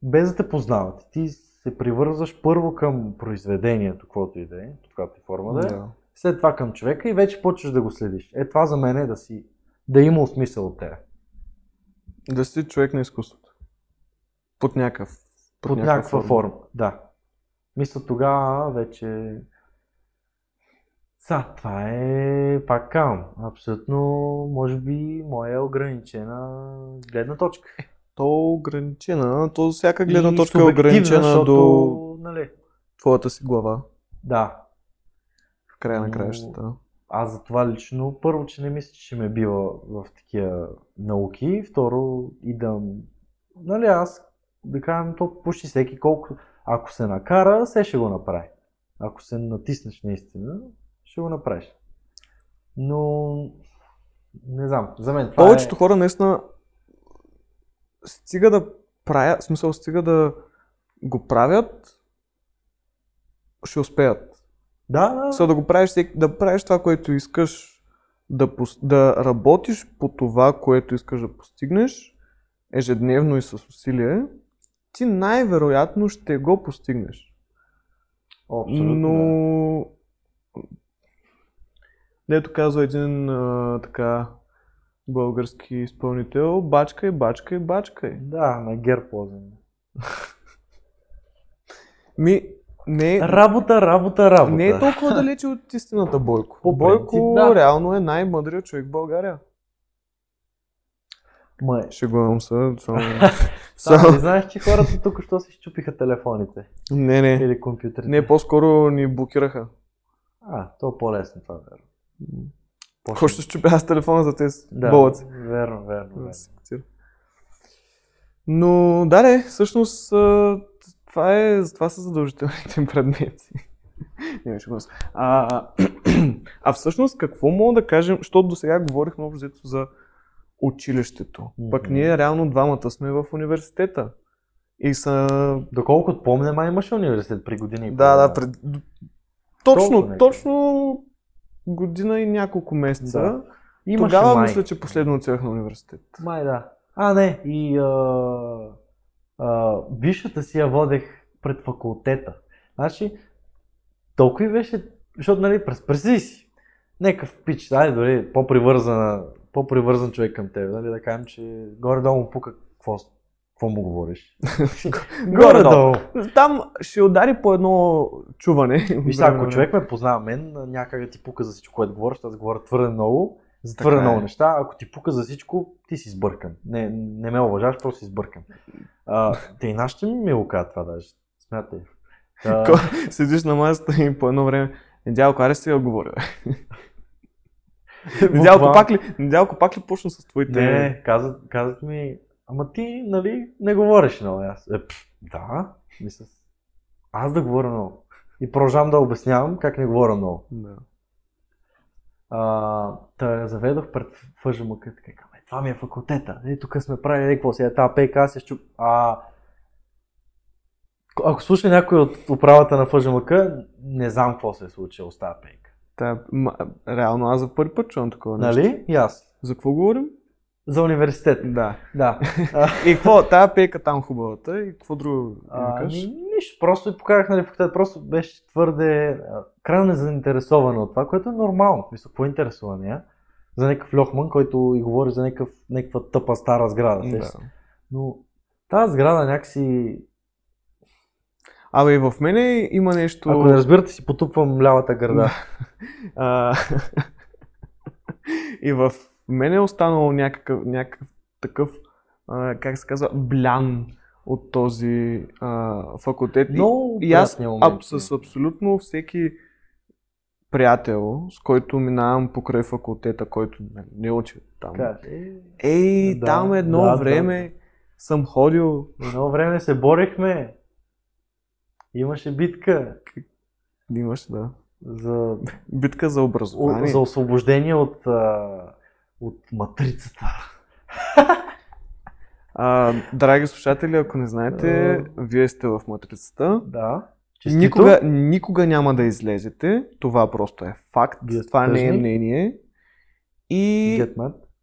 Speaker 1: без да те познават. Ти се привързваш първо към произведението, каквото и да е, под каквато и форма да е,
Speaker 2: Да.
Speaker 1: след това към човека и вече почваш да го следиш. Е, това за мен е да си, да има смисъл от тебе.
Speaker 2: Да си човек на изкуството. Под някакъв.
Speaker 1: Под някаква форма. Да. Мисля тогава вече... Са, това е, пак казвам, абсолютно, може би, моя ограничена гледна точка.
Speaker 2: То е ограничена, то всяка гледна
Speaker 1: И
Speaker 2: точка е ограничена
Speaker 1: защото,
Speaker 2: до
Speaker 1: Нали,
Speaker 2: твоята си глава.
Speaker 1: да,
Speaker 2: В края на
Speaker 1: Но-
Speaker 2: краищата.
Speaker 1: аз за това лично, първо, че не мисля, че ме бива в такива науки, второ, и да, нали, аз, да кажем, то почти всеки колко, ако се накара, се ще го направи. Ако се натиснеш наистина, ще го направиш. Но, не знам, за мен това
Speaker 2: Повечето
Speaker 1: е...
Speaker 2: хора наистина стига да правят, смисъл стига да го правят, ще успеят.
Speaker 1: Да, да,
Speaker 2: Са да го правиш, да правиш това, което искаш, да, да работиш по това, което искаш да постигнеш, ежедневно и с усилие, ти най-вероятно ще го постигнеш.
Speaker 1: абсолютно.
Speaker 2: Но, дето казва един а, така български изпълнител, бачкай, бачкай, бачкай.
Speaker 1: Да, на герб лозен.
Speaker 2: Ми, Не,
Speaker 1: Работа, работа, работа.
Speaker 2: не е толкова далече от истината, Бойко.
Speaker 1: По
Speaker 2: Бойко
Speaker 1: да.
Speaker 2: реално е най-мъдрият човек в България.
Speaker 1: Ма,
Speaker 2: Шегувам се. Само...
Speaker 1: само... не знаеш, че хората тук що си щупиха телефоните
Speaker 2: Не, не.
Speaker 1: или компютрите.
Speaker 2: Не, по-скоро ни блокираха.
Speaker 1: А, то е по-лесно това, верно.
Speaker 2: Какво ще щупя аз телефона за тези
Speaker 1: Да,
Speaker 2: болъци?
Speaker 1: верно, верно, верно.
Speaker 2: Но да, не, всъщност това, е, това са задължителните предмети. Го нас- а, а всъщност какво мога да кажем, защото до сега говорихме общо за училището. Пък
Speaker 1: Мгм.
Speaker 2: ние реално двамата сме в университета. И са...
Speaker 1: Доколкото помня, май имаше университет при години.
Speaker 2: Да, да, пред... Точно, точно година и няколко месеца.
Speaker 1: Да. Имаше
Speaker 2: Тогава
Speaker 1: май.
Speaker 2: мисля, че последно отивах на университет.
Speaker 1: Май да. А, не, и а, а, бившата си я водех пред факултета. Значи, толкова и беше, защото, нали, през представи си, някакъв пич, ай, дори по-привързан, по-привързан човек към теб, нали, да кажем, че горе-долу пука какво, какво му говориш.
Speaker 2: Горе-долу. Там ще удари по едно чуване.
Speaker 1: Виж, ако човек ме познава мен, някак да ти пука за всичко, което говориш, аз говоря твърде много, за твърде
Speaker 2: Така е.
Speaker 1: много неща. Ако ти пука за всичко, ти си сбъркан. Не, не ме уважаваш, просто си сбъркан. А, те и нашите ми ми го казват това даже. Смятай. Та,
Speaker 2: Седиш на масата и по едно време. Недялко, аре си говоря. Недялко пак ли, недялко пак ли почна с твоите...
Speaker 1: Не, казват, казват ми, ама ти, нали, не говориш много. Аз, е, пф, да, мисля, аз да говоря много. И продължавам да обяснявам как не говоря много.
Speaker 2: Да.
Speaker 1: А, та заведох пред ФЖМК, така казвам, е, това ми е факултета. Е, тук сме правили е, какво сега, тази ПК се щуп. А, ако слуша някой от управата на ФЖМК, не знам какво се е случило с тази ПК.
Speaker 2: Та, ма, реално аз за първи път чувам такова нещо.
Speaker 1: Нали? И аз.
Speaker 2: За какво говорим?
Speaker 1: За университет.
Speaker 2: Да.
Speaker 1: Да.
Speaker 2: И какво? Тая пейка там хубавата и какво друго
Speaker 1: А, ни, нищо, просто и покарах нали, факултет, просто беше твърде крайно незаинтересована от това, което е нормално. Мисля, какво интересува нея? За някакъв лохман, който и говори за някакъв, някаква тъпа стара сграда.
Speaker 2: Да.
Speaker 1: Но тази сграда някакси,
Speaker 2: Абе и в мене има нещо...
Speaker 1: ако не разбирате, си потупвам лявата гърда.
Speaker 2: И в мене е останало някакъв, някакъв такъв, а, как се казва, блян от този а, факултет. И-
Speaker 1: Много
Speaker 2: и аз
Speaker 1: приятни
Speaker 2: аб, с абсолютно всеки приятел, с който минавам покрай факултета, който нали, не учи там.
Speaker 1: Така, е,
Speaker 2: Ей,
Speaker 1: Да,
Speaker 2: там едно
Speaker 1: да,
Speaker 2: време съм ходил.
Speaker 1: Едно време се борихме. Имаше битка
Speaker 2: Имаш, да.
Speaker 1: за,
Speaker 2: Битка за образование.
Speaker 1: за освобождение от, а, от матрицата.
Speaker 2: А, драги слушатели, ако не знаете, вие сте в матрицата.
Speaker 1: Да. Честито.
Speaker 2: Никога, никога няма да излезете. Това просто е факт.
Speaker 1: Вие
Speaker 2: Това не е мнение. И,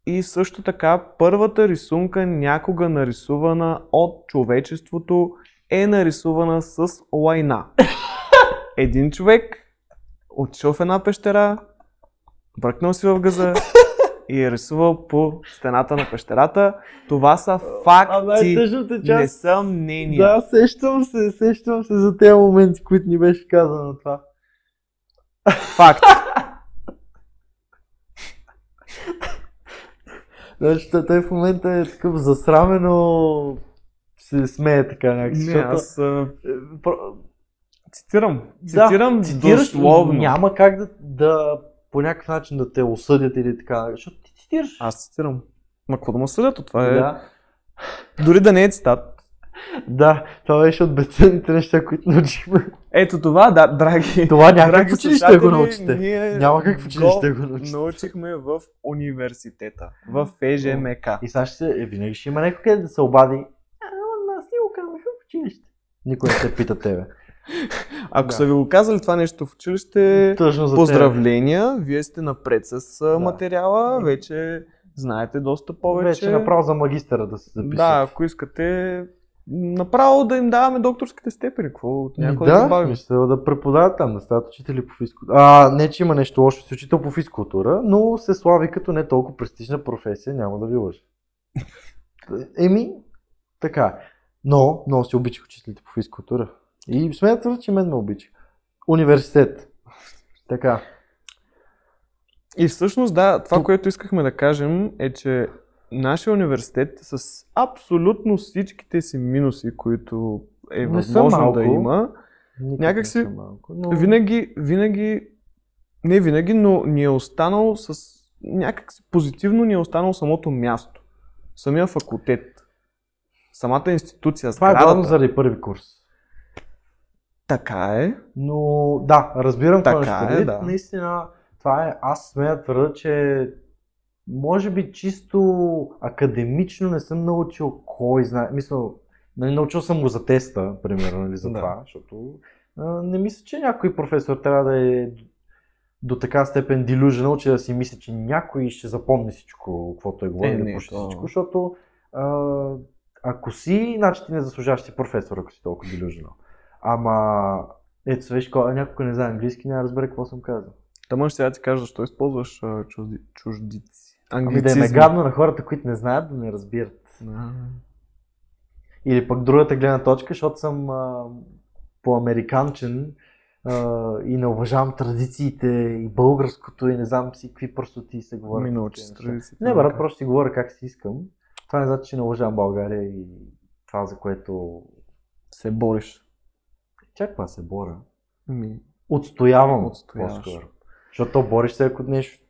Speaker 2: и също така, първата рисунка, някога нарисувана от човечеството, е нарисувана с лайна. Един човек отишъл в една пещера, бръкнал си в газа и е рисувал по стената на пещерата. Това са
Speaker 1: А
Speaker 2: факти, не
Speaker 1: част.
Speaker 2: са мнения.
Speaker 1: Да, сещам се, сещам се за тези моменти, които ни беше казано това.
Speaker 2: Факт.
Speaker 1: Значи, той- в момента е такъв засрамено се смее така някакси.
Speaker 2: Не,
Speaker 1: защото-
Speaker 2: аз а,
Speaker 1: е,
Speaker 2: цитирам.
Speaker 1: Да,
Speaker 2: Цитирам дословно.
Speaker 1: Няма как да, да по някакъв начин да те осъдят или така, защото ти цитираш.
Speaker 2: Аз цитирам. Ма какво да ме съдят? Това е...
Speaker 1: Да,
Speaker 2: Дори да не е цитат.
Speaker 1: да, това беше от безценните неща, които научихме.
Speaker 2: Ето това, да, драги.
Speaker 1: Това няма
Speaker 2: драги
Speaker 1: как в училище го научите.
Speaker 2: Ние
Speaker 1: Няма как в училище да го научите.
Speaker 2: Научихме в университета. В ЕЖМК.
Speaker 1: И сега ще се, е, винаги ще има някой къде да се обади. А, нас ни го казаха в училище. Никой не те пита тебе.
Speaker 2: Ако
Speaker 1: Да.
Speaker 2: са ви го казали това нещо в училище,
Speaker 1: Тъжно за
Speaker 2: поздравления. Вие сте напред с
Speaker 1: Да.
Speaker 2: материала. Вече знаете доста повече.
Speaker 1: Вече направо за магистъра да се записва.
Speaker 2: Да, ако искате направо да им даваме докторските степени. Какво от някой да,
Speaker 1: да,
Speaker 2: добавим?
Speaker 1: мисля да преподават там, да стават учители по физкултура. А, не, че има нещо лошо с учител по физкултура, но се слави като не толкова престижна професия, няма да ви лъжа. Еми, така. е. Но, много си обичах учителите по физкултура. И твърдя, че мен ме обича. Университет. Така.
Speaker 2: И всъщност, да, това,
Speaker 1: Тук-
Speaker 2: което искахме да кажем е, че нашия университет с абсолютно всичките си минуси, които е
Speaker 1: Не
Speaker 2: възможно
Speaker 1: малко.
Speaker 2: да има, Някак си-
Speaker 1: малко, но...
Speaker 2: винаги, винаги, не винаги, но ни е останал с някак си позитивно ни е останало самото място, самия факултет, самата институция,
Speaker 1: Това е
Speaker 2: сградата.
Speaker 1: главно заради първи курс.
Speaker 2: Така е.
Speaker 1: Но да, разбирам какво
Speaker 2: Така
Speaker 1: ще
Speaker 2: е,
Speaker 1: предвид.
Speaker 2: да.
Speaker 1: Наистина, това е, аз смея да твърда, че може би чисто академично не съм научил кой знае. Мисля, нали, научил съм го за теста, примерно, нали, за
Speaker 2: Да.
Speaker 1: това, защото а, не мисля, че някой професор трябва да е до така степен delusional, че да си мисли, че някой ще запомни всичко, каквото е говорил,
Speaker 2: Е,
Speaker 1: или почти всичко, защото а, ако си, значи ти не заслужаваш си професор, ако си толкова delusional. Ама, ето виж, кой- някой не знае английски, няма разбере какво съм казал.
Speaker 2: Тъмън ще я ти кажа защо използваш а, чужди, чуждици.
Speaker 1: Ами да е
Speaker 2: Англицизми.
Speaker 1: гадно на хората, които не знаят, да не разбират.
Speaker 2: Да.
Speaker 1: Или пък другата гледна точка, защото съм а, по-американчен а, и не уважавам традициите и българското и не знам си какви простоти се говорят.
Speaker 2: Ми научи с традициите.
Speaker 1: Не, брат, просто си говоря как си искам. Това не значи, че не уважавам България и това, за което
Speaker 2: се бориш.
Speaker 1: Чак това се боря.
Speaker 2: Ми,
Speaker 1: Отстоявам
Speaker 2: Отстояваш.
Speaker 1: по-скоро. Защото то бориш се, ако нещо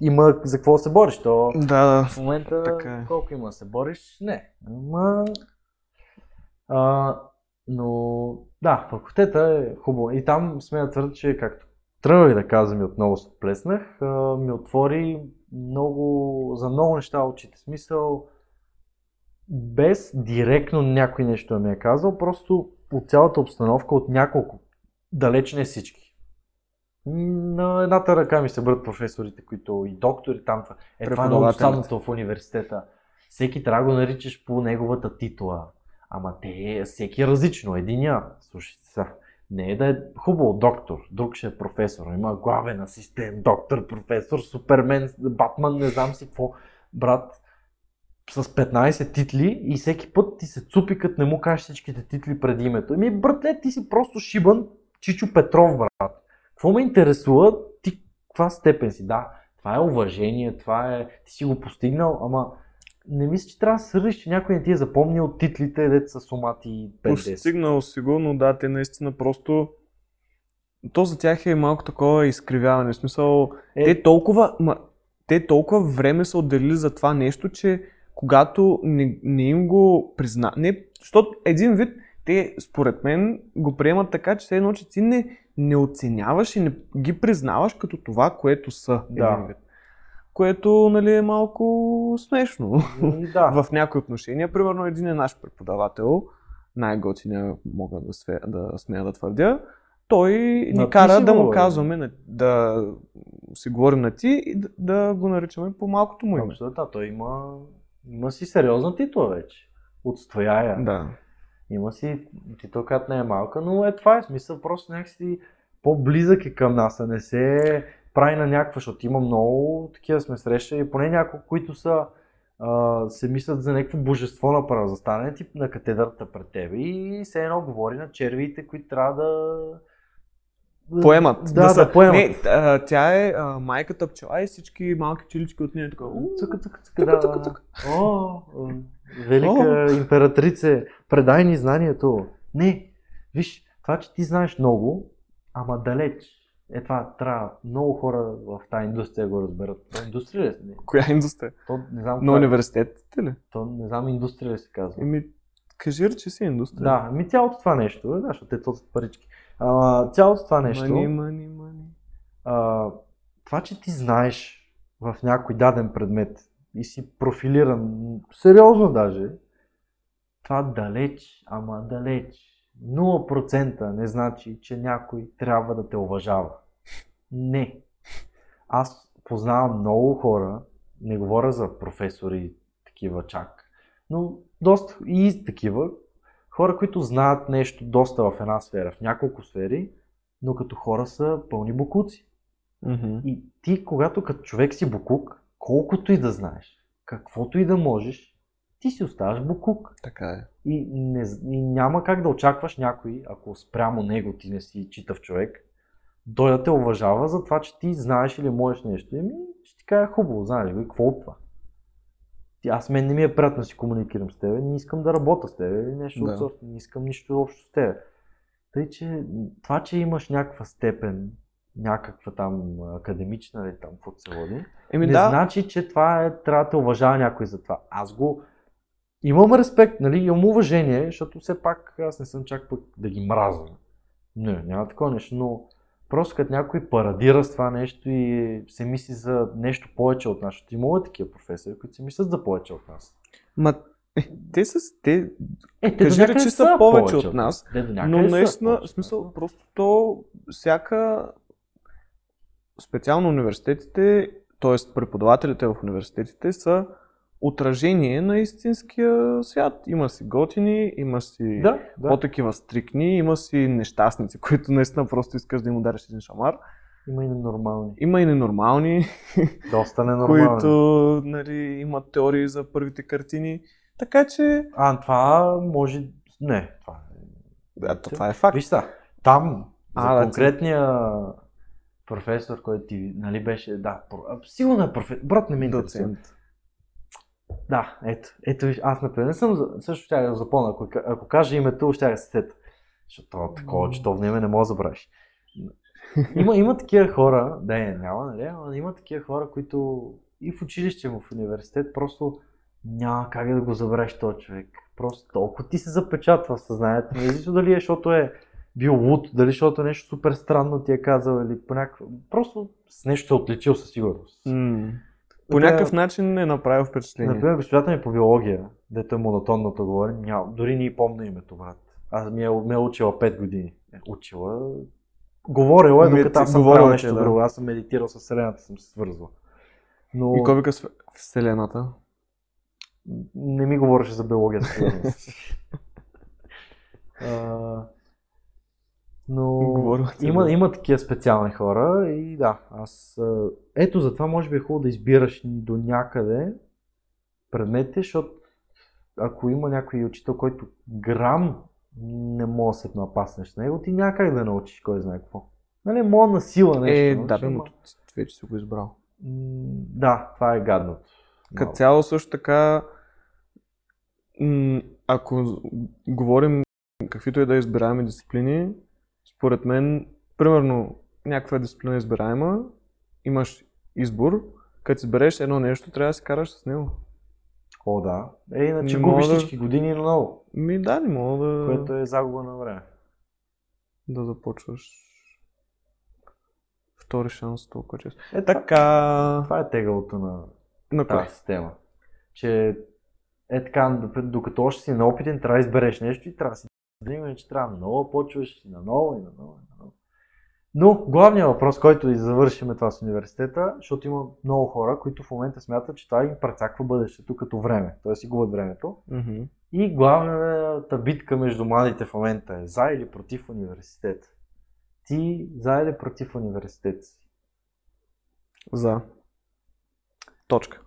Speaker 1: има за какво се бориш. То
Speaker 2: да, да.
Speaker 1: в момента
Speaker 2: Така е.
Speaker 1: колко има се бориш? Не. Ама... А, но да, факултета е хубаво. И там сме да твърда, че както тръгнах да казвам и отново се отплеснах, а, ми отвори много, за много неща очите. Смисъл, без директно някой нещо да ми е казал, просто от цялата обстановка, от няколко, далеч не всички. На едната ръка ми се бърят професорите, които и доктори там. Е, това е много странното в университета. Всеки трябва да го наричаш по неговата титла. Ама те, всеки е различно. Единия, слушайте сега, не е да е хубаво доктор, друг ще е професор, има главен асистент, доктор, професор, супермен, батман, не знам си какво. Брат, с 15 титли и всеки път ти се цупи, като не му кажеш всичките титли преди името. Еми, братле, ти си просто шибан Чичо Петров, брат. Какво ме интересува, ти каква степен си? Да, това е уважение, това е, ти си го постигнал, ама не мисля, че трябва да сърдиш, че някой не ти е запомнил титлите, деца са сумати 5-10.
Speaker 2: Постигнал сигурно, да, те наистина просто... То за тях е малко такова изкривяване. В смисъл,
Speaker 1: Е,
Speaker 2: те толкова, ма, те толкова време са отделили за това нещо, че когато не, не им го призна... Не, защото един вид, те според мен го приемат така, че все едно, че ти не, не оценяваш и не ги признаваш като това, което са.
Speaker 1: Да.
Speaker 2: Един вид. Което, нали, е малко смешно.
Speaker 1: да.
Speaker 2: в някои отношения. Примерно един е наш преподавател, най-готиния мога да, све, да смея да твърдя. Той ни
Speaker 1: ти
Speaker 2: кара да му
Speaker 1: говорим.
Speaker 2: казваме да си говорим на ти и да, да го наричаме по малкото му име.
Speaker 1: Абсолютно, да, той има, има си сериозна титла вече. Отстояя.
Speaker 2: Да.
Speaker 1: Има си титла, която не е малка, но е това е смисъл, просто някакси по-близък е към нас, а не се прави на някаква, защото има много такива сме срещали, поне няколко, които са а, се мислят за някакво божество направо, застане ти на катедрата пред тебе и все едно говори на червиите, които трябва да
Speaker 2: Поемат.
Speaker 1: Да, да,
Speaker 2: са,
Speaker 1: поемат.
Speaker 2: Не, а, тя е а, майката пчела и всички малки чилички от нея така. «У,
Speaker 1: Цъка, цъка, цъка, да,
Speaker 2: цъка,
Speaker 1: да.
Speaker 2: цъка.
Speaker 1: О, о, велика императрице, предай ни знанието. Не, виж, това, че ти знаеш много, ама далеч. Е това трябва много хора в тази индустрия да го разберат. То индустрия ли? е?
Speaker 2: Коя индустрия?
Speaker 1: то не знам,
Speaker 2: На
Speaker 1: е.
Speaker 2: университетите ли?
Speaker 1: то не знам индустрия ли се казва.
Speaker 2: Еми, кажи, че си индустрия.
Speaker 1: Да, ми цялото това нещо, да, защото те парички. А, цялото това нещо,
Speaker 2: Мани, мани, мани.
Speaker 1: а, това, че ти знаеш в някой даден предмет и си профилиран, сериозно даже, това далеч, ама далеч, 0% не значи, че някой трябва да те уважава. Не. Аз познавам много хора, не говоря за професори, такива чак, но доста и такива, хора, които знаят нещо доста в една сфера, в няколко сфери, но като хора са пълни букуци.
Speaker 2: Мгм.
Speaker 1: И ти, когато като човек си букук, колкото и да знаеш, каквото и да можеш, ти си оставаш букук.
Speaker 2: Така е.
Speaker 1: И, не, и няма как да очакваш някой, ако спрямо него ти не си читав човек, той да те уважава за това, че ти знаеш или можеш нещо. Еми, ще ти кажа хубаво, знаеш го, и какво от това? Аз мен не ми е приятно да си комуникирам с теб, не искам да работя с теб или нещо
Speaker 2: Да.
Speaker 1: от сорта, не искам нищо общо с теб. Тъй, че това, че имаш някаква степен, някаква там академична или там, каквото се води,
Speaker 2: Еми
Speaker 1: не
Speaker 2: да,
Speaker 1: значи, че това е, трябва да те уважава някой за това. Аз го имам респект, нали, имам уважение, защото все пак аз не съм чак пък да ги мразя. Не, няма такова нещо, но просто като някой парадира с това нещо и се мисли за нещо повече от нас, защото има такива професори, които се мислят за повече от нас.
Speaker 2: ма, е, те са, те,
Speaker 1: Е,
Speaker 2: Кажи
Speaker 1: до
Speaker 2: ли,
Speaker 1: някъде
Speaker 2: че са повече от нас,
Speaker 1: Те
Speaker 2: но
Speaker 1: са
Speaker 2: наистина,
Speaker 1: повече
Speaker 2: в смисъл, просто то, всяка, специално университетите, т.е. преподавателите в университетите са отражение на истинския свят. Има си готини, има си
Speaker 1: Да, да.
Speaker 2: по-такива стрикни, има си нещастници, които наистина просто искаш да им удариш един шамар.
Speaker 1: Има и ненормални.
Speaker 2: Има и ненормални,
Speaker 1: Доста ненормални.
Speaker 2: които нали, имат теории за първите картини. Така че,
Speaker 1: А, това може... Не, това е...
Speaker 2: да, това е факт.
Speaker 1: Виж са, там,
Speaker 2: А,
Speaker 1: за
Speaker 2: да,
Speaker 1: конкретния професор, който ти, нали беше, да, про- сигурно е професор, брат не ми интересува.
Speaker 2: Доцент.
Speaker 1: Да, ето, ето аз например съм, също ще да запомня, ако, ако кажа името, ще да се сета. Защото такова четовно име не мога да забравиш. Има, има такива хора, да, не, няма, нали, ама има такива хора, които и в училище, в университет, просто няма как да го забравиш този човек. Просто толкова ти се запечатва в съзнанието. Независимо дали е, защото е бил луд, дали защото нещо супер странно ти е казал или по някакъв... Просто с нещо е отличил със сигурност.
Speaker 2: М. По някакъв начин е направил впечатление.
Speaker 1: Например, госпожата ми по биология, дето е монотонното говори, няма, дори не помня името, брат. Аз ми е, ме е учила 5 години. Е, учила... Говорила е,
Speaker 2: Ми,
Speaker 1: докато аз съм правил нещо
Speaker 2: да.
Speaker 1: друго. Аз съм медитирал с Вселената, съм се свързвал. Но
Speaker 2: И кой вика с Вселената?
Speaker 1: не ми говореше за биология. със сигурност. А, Но
Speaker 2: ти,
Speaker 1: има,
Speaker 2: да.
Speaker 1: има такива специални хора и да, аз... Ето затова може би е хубаво да избираш до някъде предметите, защото ако има някой учител, който грам не може да се напаснеш с него, ти няма как да научиш кой знае какво. Нали, мога на сила нещо.
Speaker 2: Е,
Speaker 1: научиш,
Speaker 2: да, бе, но вече си го избрал.
Speaker 1: Да, това е гадното.
Speaker 2: Като цяло също така, ако говорим каквито и да избираеме дисциплини, според мен, примерно, някаква дисциплина е избираема, имаш избор, като избереш едно нещо, трябва да се караш с него.
Speaker 1: О, да. Е, иначе
Speaker 2: Не
Speaker 1: губиш
Speaker 2: да-
Speaker 1: всички години много,
Speaker 2: Ми да, не мога да,
Speaker 1: което е загуба на време.
Speaker 2: да започваш втори шанс толкова често.
Speaker 1: Е, така. Това е тегалото на
Speaker 2: на кой?
Speaker 1: тази система. Че е така, докато още си неопитен, трябва да избереш нещо и трябва да си да че трябва да почваш и наново и наново и наново. Но главният въпрос, който и завършим това с университета, защото има много хора, които в момента смятат, че това им прецаква бъдещето като време, т.е. си губят времето.
Speaker 2: Мгм.
Speaker 1: И главната битка между младите в момента е за или против университет. Ти за или против университет си?
Speaker 2: За. Точка.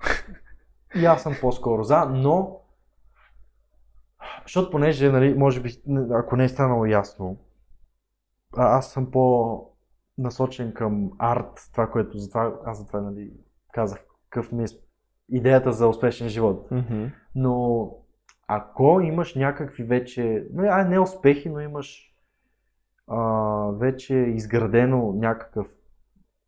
Speaker 1: И аз съм по-скоро за, но защото понеже, нали, може би, ако не е станало ясно, аз съм по-насочен към арт, това, което затова, аз затова нали, казах какъв ми е идеята за успешен живот.
Speaker 2: Мгм.
Speaker 1: Но ако имаш някакви вече, ну, а не успехи, но имаш а, вече изградено някакъв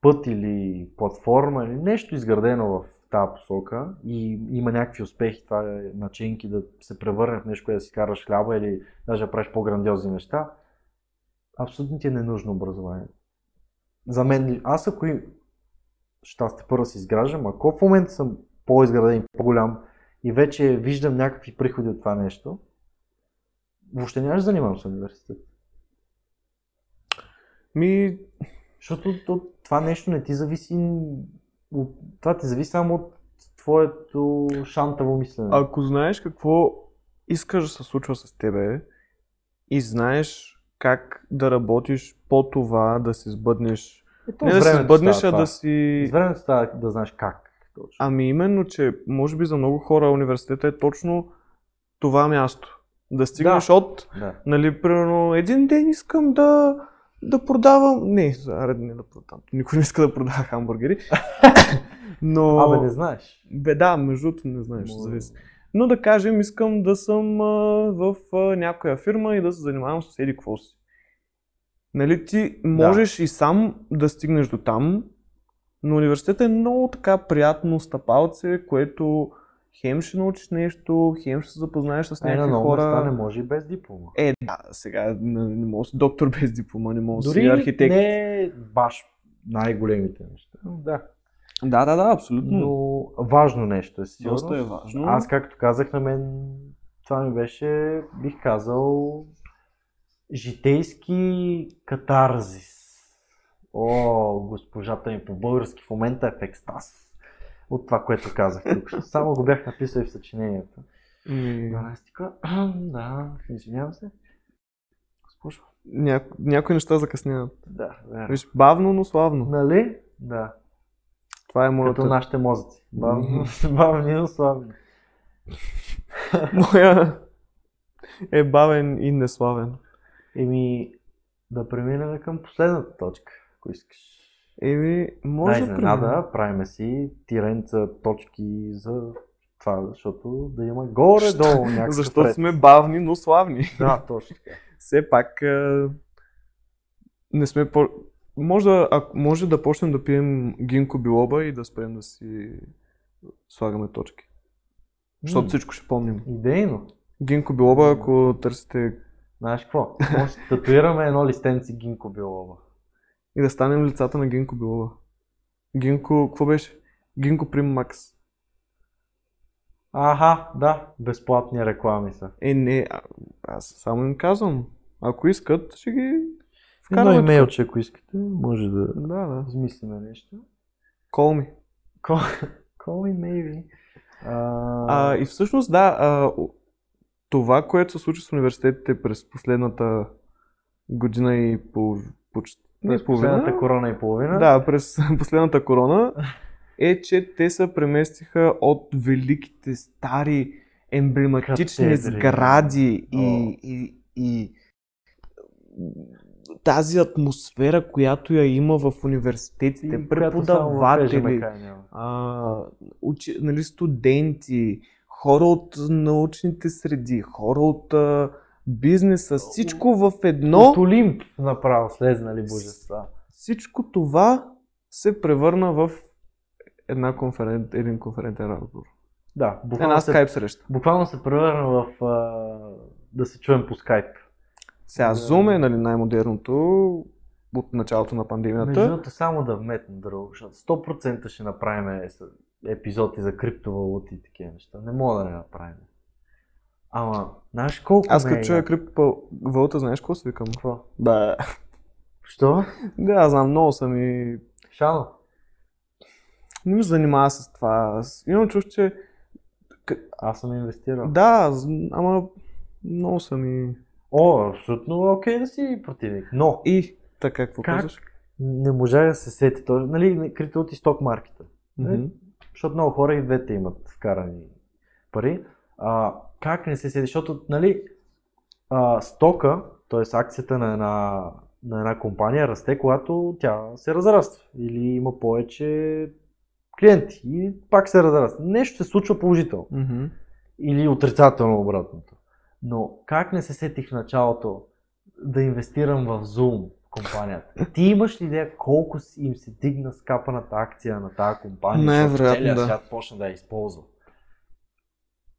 Speaker 1: път или платформа или нещо изградено в тази посока и има някакви успехи, това е начинки да се превърне в нещо, което да си караш хляба или даже да правиш по-грандиозни неща, абсолютно ти е ненужно образование. За мен, аз ако щастие първо си изграждам, ако в момента съм по-изграден и по-голям и вече виждам някакви приходи от това нещо, въобще няма да занимавам с университет.
Speaker 2: Ми,
Speaker 1: Защото то, това нещо не ти зависи от, това ти зависи само от твоето шантаво мислене.
Speaker 2: ако знаеш какво искаш да се случва с тебе и знаеш как да работиш по това, да се сбъднеш.
Speaker 1: Ето,
Speaker 2: Не да се сбъднеш, а
Speaker 1: това.
Speaker 2: да си...
Speaker 1: С времето става да знаеш как. Точно.
Speaker 2: Ами именно, че може би за много хора университета е точно това място. Да стигнеш от,
Speaker 1: Да.
Speaker 2: нали, примерно, един ден искам да, да продавам... Не, аре, не да продавам. Никой не иска да продава хамбургери. Но...
Speaker 1: Абе, не знаеш.
Speaker 2: Бе, да, между другото не знаеш,
Speaker 1: Може-
Speaker 2: зависи. Но да кажем, искам да съм а, в а, някоя фирма и да се занимавам с еди какво си. Нали, ти можеш и сам да стигнеш до там, но университетът е много така приятно стъпалце, което хем ще научиш нещо, хем ще се запознаеш с
Speaker 1: Е, на
Speaker 2: някакви хора.
Speaker 1: места не може и без диплома.
Speaker 2: Е, да, сега не, не мога си доктор без диплома, не мога да си
Speaker 1: Дори
Speaker 2: архитект.
Speaker 1: не баш най-големите неща. но Да.
Speaker 2: Да, да, да, абсолютно.
Speaker 1: Но важно нещо е сигурно.
Speaker 2: Доста е важно.
Speaker 1: Аз, както казах, на мен това ми беше, бих казал, житейски катарзис. О, госпожата ми по български в момента е в екстаз от това, което казах тук. Само го бях написал и в съчинението.
Speaker 2: Ми,
Speaker 1: 12 ка- Да, извинявам се. Госпожо.
Speaker 2: ня... Някои неща закъсняват.
Speaker 1: Да, да.
Speaker 2: Виж, бавно, но славно.
Speaker 1: Нали? Да.
Speaker 2: Това е моята...
Speaker 1: Като нашите мозъци. Бавно, бавни, но славни.
Speaker 2: Моя е бавен и неславен.
Speaker 1: Еми, да преминем към последната точка, ако искаш.
Speaker 2: Еми, може
Speaker 1: да,
Speaker 2: да
Speaker 1: изненада, правиме си тиренца точки за това, защото да има горе-долу някакъв
Speaker 2: Защото
Speaker 1: ред.
Speaker 2: сме бавни, но славни.
Speaker 1: Да, точно така.
Speaker 2: Все пак а, не сме по... Може да, ако, може да почнем да пием гинко билоба и да спрем да си слагаме точки. Защото всичко ще помним.
Speaker 1: Идейно.
Speaker 2: Гинко билоба, ако търсите
Speaker 1: Знаеш какво? Може да татуираме едно листенци Гинко Билова.
Speaker 2: И да станем лицата на Гинко билоба. Гинко, какво беше? Гинко Прим Макс.
Speaker 1: Аха, да, безплатни реклами са.
Speaker 2: Е, не, а, аз само им казвам. Ако искат, ще ги
Speaker 1: Едно
Speaker 2: вкараме.
Speaker 1: имейлче, ако искате, може да.
Speaker 2: Да, да.
Speaker 1: измислиме нещо.
Speaker 2: Call me.
Speaker 1: Call, call me maybe.
Speaker 2: А, и всъщност, да, а, това, което се случи с университетите през последната година и пол... почти
Speaker 1: през последната корона и половина.
Speaker 2: да, през последната корона, е, че те се преместиха от великите стари емблематични
Speaker 1: Катедри.
Speaker 2: сгради
Speaker 1: О.
Speaker 2: и, и, и тази атмосфера, която я има в университетите,
Speaker 1: И
Speaker 2: преподаватели, а, учи, нали, студенти, хора от научните среди, хора от а, бизнеса, всичко в едно,
Speaker 1: От Олимп направо слезнали божества.
Speaker 2: всичко това се превърна в една конферен... един конферентен разговор.
Speaker 1: Да, буквално
Speaker 2: Една скайп среща.
Speaker 1: буквално се превърна в а, да се чуем по скайп.
Speaker 2: Сега
Speaker 1: Да.
Speaker 2: Zoom е нали, най-модерното от началото на
Speaker 1: Между
Speaker 2: пандемията.
Speaker 1: другото, само да вметна друго, защото 100% ще направим епизоди за криптовалути и такива неща. Не мога да не направим. Ама, знаеш колко
Speaker 2: Аз като
Speaker 1: е
Speaker 2: чуя криптовалута, знаеш какво си викам?
Speaker 1: Какво?
Speaker 2: Да.
Speaker 1: Що?
Speaker 2: Да, знам, много съм и
Speaker 1: Шано?
Speaker 2: не ми занимава с това. Аз Имам чувство, че
Speaker 1: Аз съм инвестирал.
Speaker 2: да, ама много съм и...
Speaker 1: О, абсолютно окей да си противник. Но,
Speaker 2: И така, какво
Speaker 1: Как?
Speaker 2: казваш?
Speaker 1: не можа да се сети. То, нали, криптовалути сток маркета.
Speaker 2: Мгм.
Speaker 1: Защото много хора и двете имат вкарани пари. А, как не се седи? Защото, нали, а, стока, т.е. акцията на една, на една компания расте, когато тя се разраства или има повече клиенти и пак се разраства. Нещо се случва положително
Speaker 2: Мгм.
Speaker 1: или отрицателно обратното. Но как не се сетих в началото да инвестирам в Zoom компанията? Ти имаш ли идея колко им се дигна скапаната акция на тази компания?
Speaker 2: Най-вероятно,
Speaker 1: целият
Speaker 2: да.
Speaker 1: свят почна да я използва.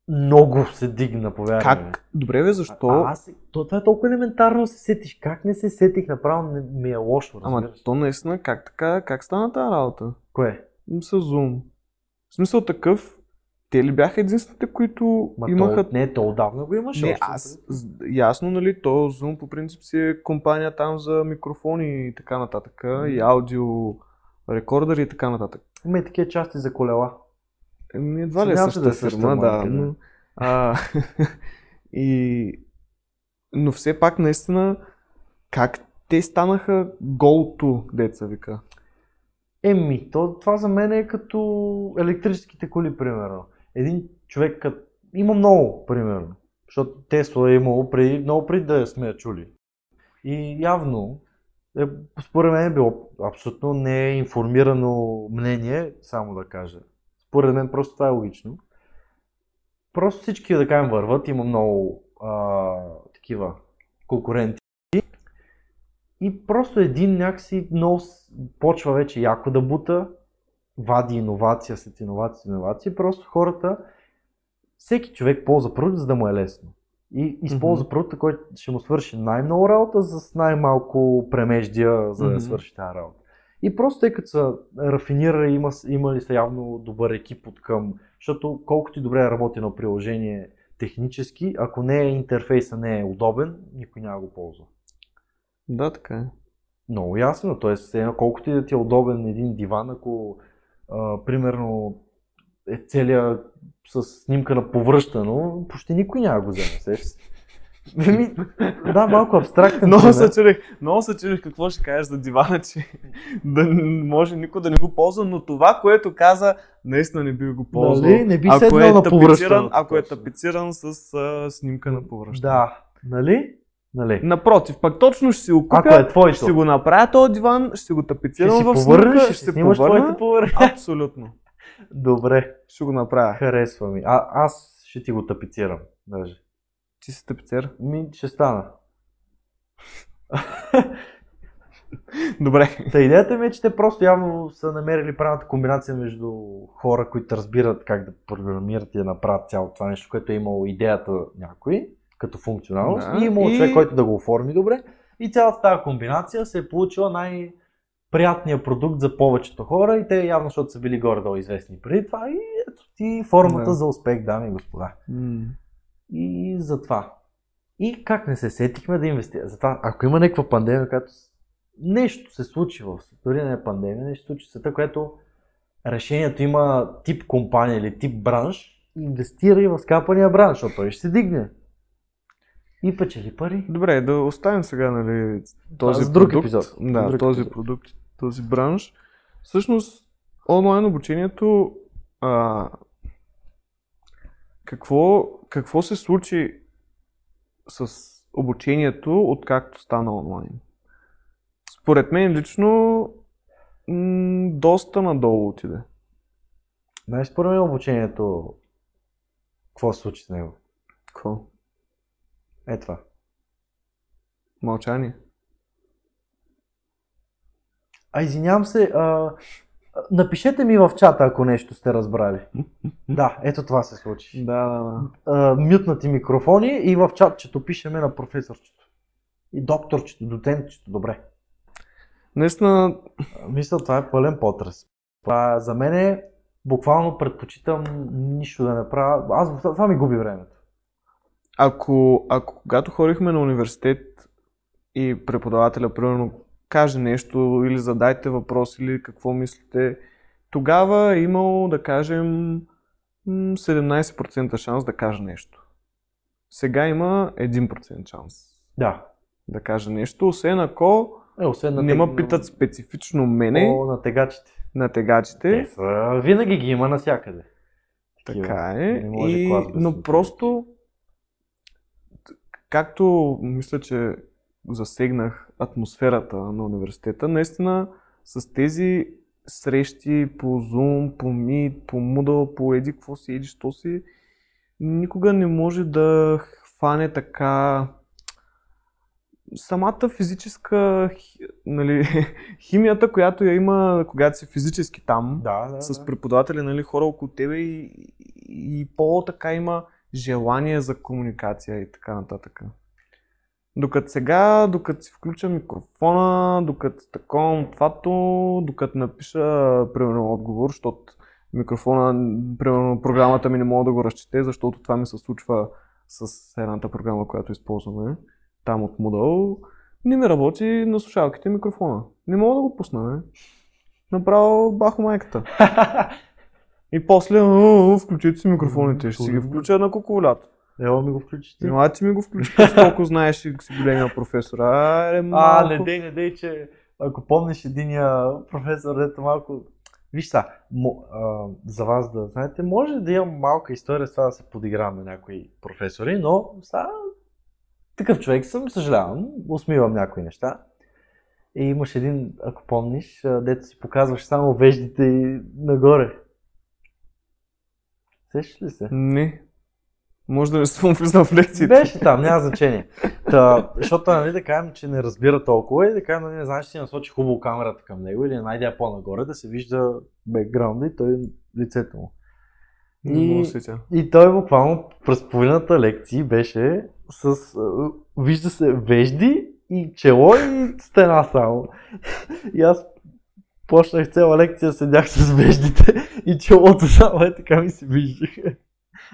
Speaker 1: Много се дигна, повярвай ми.
Speaker 2: Как? Добре, бе, защо?
Speaker 1: А, аз, то, това е толкова елементарно се сетиш. Как не се сетих? Направо не, ми е лошо,
Speaker 2: Ама
Speaker 1: разбираш.
Speaker 2: то наистина, как така, как стана тази работа?
Speaker 1: Кое?
Speaker 2: С Zoom. В смисъл такъв, те ли бяха единствените, които
Speaker 1: Ма
Speaker 2: имаха...
Speaker 1: то, не, то отдавна го имаше.
Speaker 2: Не,
Speaker 1: още
Speaker 2: аз, ясно, нали, то Zoom по принцип си е компания там за микрофони и така нататък, и аудио рекордери и така нататък.
Speaker 1: Има и такива части за колела.
Speaker 2: Еми, едва ли е същата
Speaker 1: да е същата
Speaker 2: фирма,
Speaker 1: марка, да.
Speaker 2: Но, а, и, но все пак наистина, как те станаха go-to, деца вика.
Speaker 1: Еми, то, това за мен е като електрическите коли, примерно. Един човек, като... има много, примерно. Защото Тесла е имало преди, много преди да сме я чули. И явно, е, според мен е било абсолютно не е информирано мнение, само да кажа. Според мен просто това е логично. Просто всички, да кажем, върват, има много а, такива конкуренти. И просто един някакси много почва вече яко да бута, вади иновация след иновация, иновация. Просто хората, всеки човек ползва продукт, за да му е лесно. И използва mm-hmm. продукта, който ще му свърши най-много работа с най-малко премеждия, за да mm-hmm. свърши тази работа. И просто тъй като са рафинирали, има, имали са явно добър екип от към, защото колкото и добре е работи на приложение технически, ако не е интерфейса не е удобен, никой няма го ползва.
Speaker 2: Да, така е.
Speaker 1: Много ясно, т.е. колкото и да ти е удобен един диван, ако а, примерно е целият с снимка на повръщано, почти никой няма го вземе. Ми, да, малко абстрактен.
Speaker 2: Много се чудих, много се чудих какво ще кажеш за дивана, че да може никой да не го ползва, но това, което каза, наистина не би го ползвал.
Speaker 1: Нали? Не би ако е, на
Speaker 2: тапициран, ако е тапициран с а, снимка на повръщане.
Speaker 1: Да, нали? Нали?
Speaker 2: Напротив, пък точно ще си го купя,
Speaker 1: Ако е твоето.
Speaker 2: ще го направя този диван, ще си го тапицирам
Speaker 1: ще
Speaker 2: в
Speaker 1: снимка,
Speaker 2: ще,
Speaker 1: ще се повърна.
Speaker 2: Абсолютно.
Speaker 1: Добре.
Speaker 2: Ще го направя.
Speaker 1: Харесва ми. А, аз ще ти го тапицирам. Даже.
Speaker 2: Ти си тапицер?
Speaker 1: Ми, ще стана.
Speaker 2: Добре.
Speaker 1: Та идеята ми е, че те просто явно са намерили правилната комбинация между хора, които разбират как да програмират и да направят цялото това нещо, което е имало идеята някой, като функционалност, да, и имало и... човек, който да го оформи добре. И цялата тази комбинация се е получила най- приятният продукт за повечето хора и те явно, защото са били горе-долу известни преди това и ето ти формата да. за успех, дами и господа. И за това. И как не се сетихме да инвестираме? Затова, ако има някаква пандемия, която нещо се случи в света, дори не е пандемия, нещо се случи в света, което решението има тип компания или тип бранш, инвестирай в скапания бранш, защото той ще се дигне. И печели пари.
Speaker 2: Добре, да оставим сега нали, този
Speaker 1: друг
Speaker 2: продукт.
Speaker 1: епизод.
Speaker 2: Да,
Speaker 1: друг
Speaker 2: този
Speaker 1: епизод.
Speaker 2: продукт, този бранш. Всъщност, онлайн обучението а, какво, какво се случи с обучението, откакто стана онлайн? Според мен лично м- доста надолу отиде.
Speaker 1: Знаеш, според мен обучението, какво се случи с него?
Speaker 2: Какво?
Speaker 1: Е това.
Speaker 2: Мълчание.
Speaker 1: А извинявам се, а, напишете ми в чата, ако нещо сте разбрали. Да, ето това се случи.
Speaker 2: Да, да, да.
Speaker 1: А, мютнати микрофони и в чатчето пишеме на професорчето. И докторчето, доцентчето, добре.
Speaker 2: Наистина,
Speaker 1: Мисля, това е пълен потрес. Това, за мен е, буквално предпочитам нищо да не правя. Аз това ми губи времето.
Speaker 2: ако, ако когато ходихме на университет и преподавателя, примерно, каже нещо или задайте въпрос или какво мислите, тогава е имало, да кажем, м, 17% шанс да каже нещо. Сега има 1% шанс
Speaker 1: Да.
Speaker 2: да каже нещо, освен ако
Speaker 1: Е, освен на
Speaker 2: не ме питат специфично мене
Speaker 1: О, на тегачите.
Speaker 2: на тегачите.
Speaker 1: Те са, винаги ги има навсякъде.
Speaker 2: Така е.
Speaker 1: Не може
Speaker 2: И,
Speaker 1: клас без
Speaker 2: но просто, както мисля, че засегнах атмосферата на университета, наистина с тези срещи по Zoom, по Meet, по Moodle, по еди, какво си, еди, що си, никога не може да хване така самата физическа нали, химията, която я има, когато си физически там
Speaker 1: Да, да,
Speaker 2: с
Speaker 1: да.
Speaker 2: преподаватели, нали, хора около тебе и, и, и по-така има желание за комуникация и така нататък. Докато сега, докато си включа микрофона, докато таковам твато, докато напиша, примерно, отговор, защото микрофона, примерно, програмата ми не мога да го разчете, защото това ми се случва с едната програма, която използваме, там от Moodle, не ми работи на слушалките микрофона. Не мога да го пусна, не. Направо бахо майката. И после, «А, включете си микрофоните, ще си ги включа на куковлято.
Speaker 1: Ело ми го включите.
Speaker 2: Ела ти ми го включи, толкова знаеш и си големия професор. Аре,
Speaker 1: А,
Speaker 2: малко.
Speaker 1: не дей, не дей, че ако помниш единия професор, дето малко... Виж са, мо, а, за вас да знаете, може да имам малка история с това да се подигравам на някои професори, но са, такъв човек съм, съжалявам, усмивам някои неща. И имаш един, ако помниш, а, дето си показваш само веждите и нагоре. Сещаш ли се?
Speaker 2: Не. Може да не съм влизал в лекциите.
Speaker 1: Беше там, няма значение. Та, защото нали, да кажем, че не разбира толкова и да кажем, нали, не знаеш, че си насочи хубаво камерата към него или найде я по-нагоре, да се вижда бекграунда и той лицето му. И, и той буквално през половината лекции беше с, а, вижда се вежди и чело и стена само. И аз почнах цяла лекция, седях с веждите и челото само е така ми се виждаха.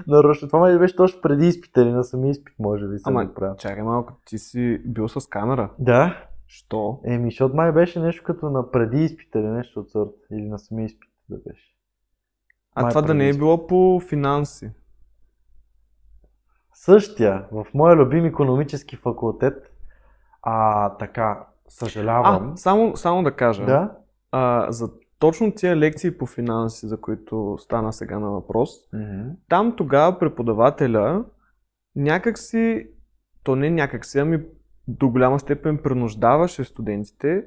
Speaker 1: Нарочно. Това май беше точно преди изпита или на самия изпит, може би
Speaker 2: Ама,
Speaker 1: го правил.
Speaker 2: чакай малко, ти си бил с камера.
Speaker 1: Да,
Speaker 2: Що?
Speaker 1: еми, защото май беше нещо като на преди изпита или нещо от сорта. Или на самия изпит да беше.
Speaker 2: А
Speaker 1: Май
Speaker 2: това да не е било по финанси.
Speaker 1: Същия, в моя любим економически факултет, а така, съжалявам.
Speaker 2: А, само, само да кажа.
Speaker 1: да?
Speaker 2: А, за точно тия лекции по финанси, за които стана сега на въпрос, там тогава преподавателя някак си, то не някак си, ами до голяма степен принуждаваше студентите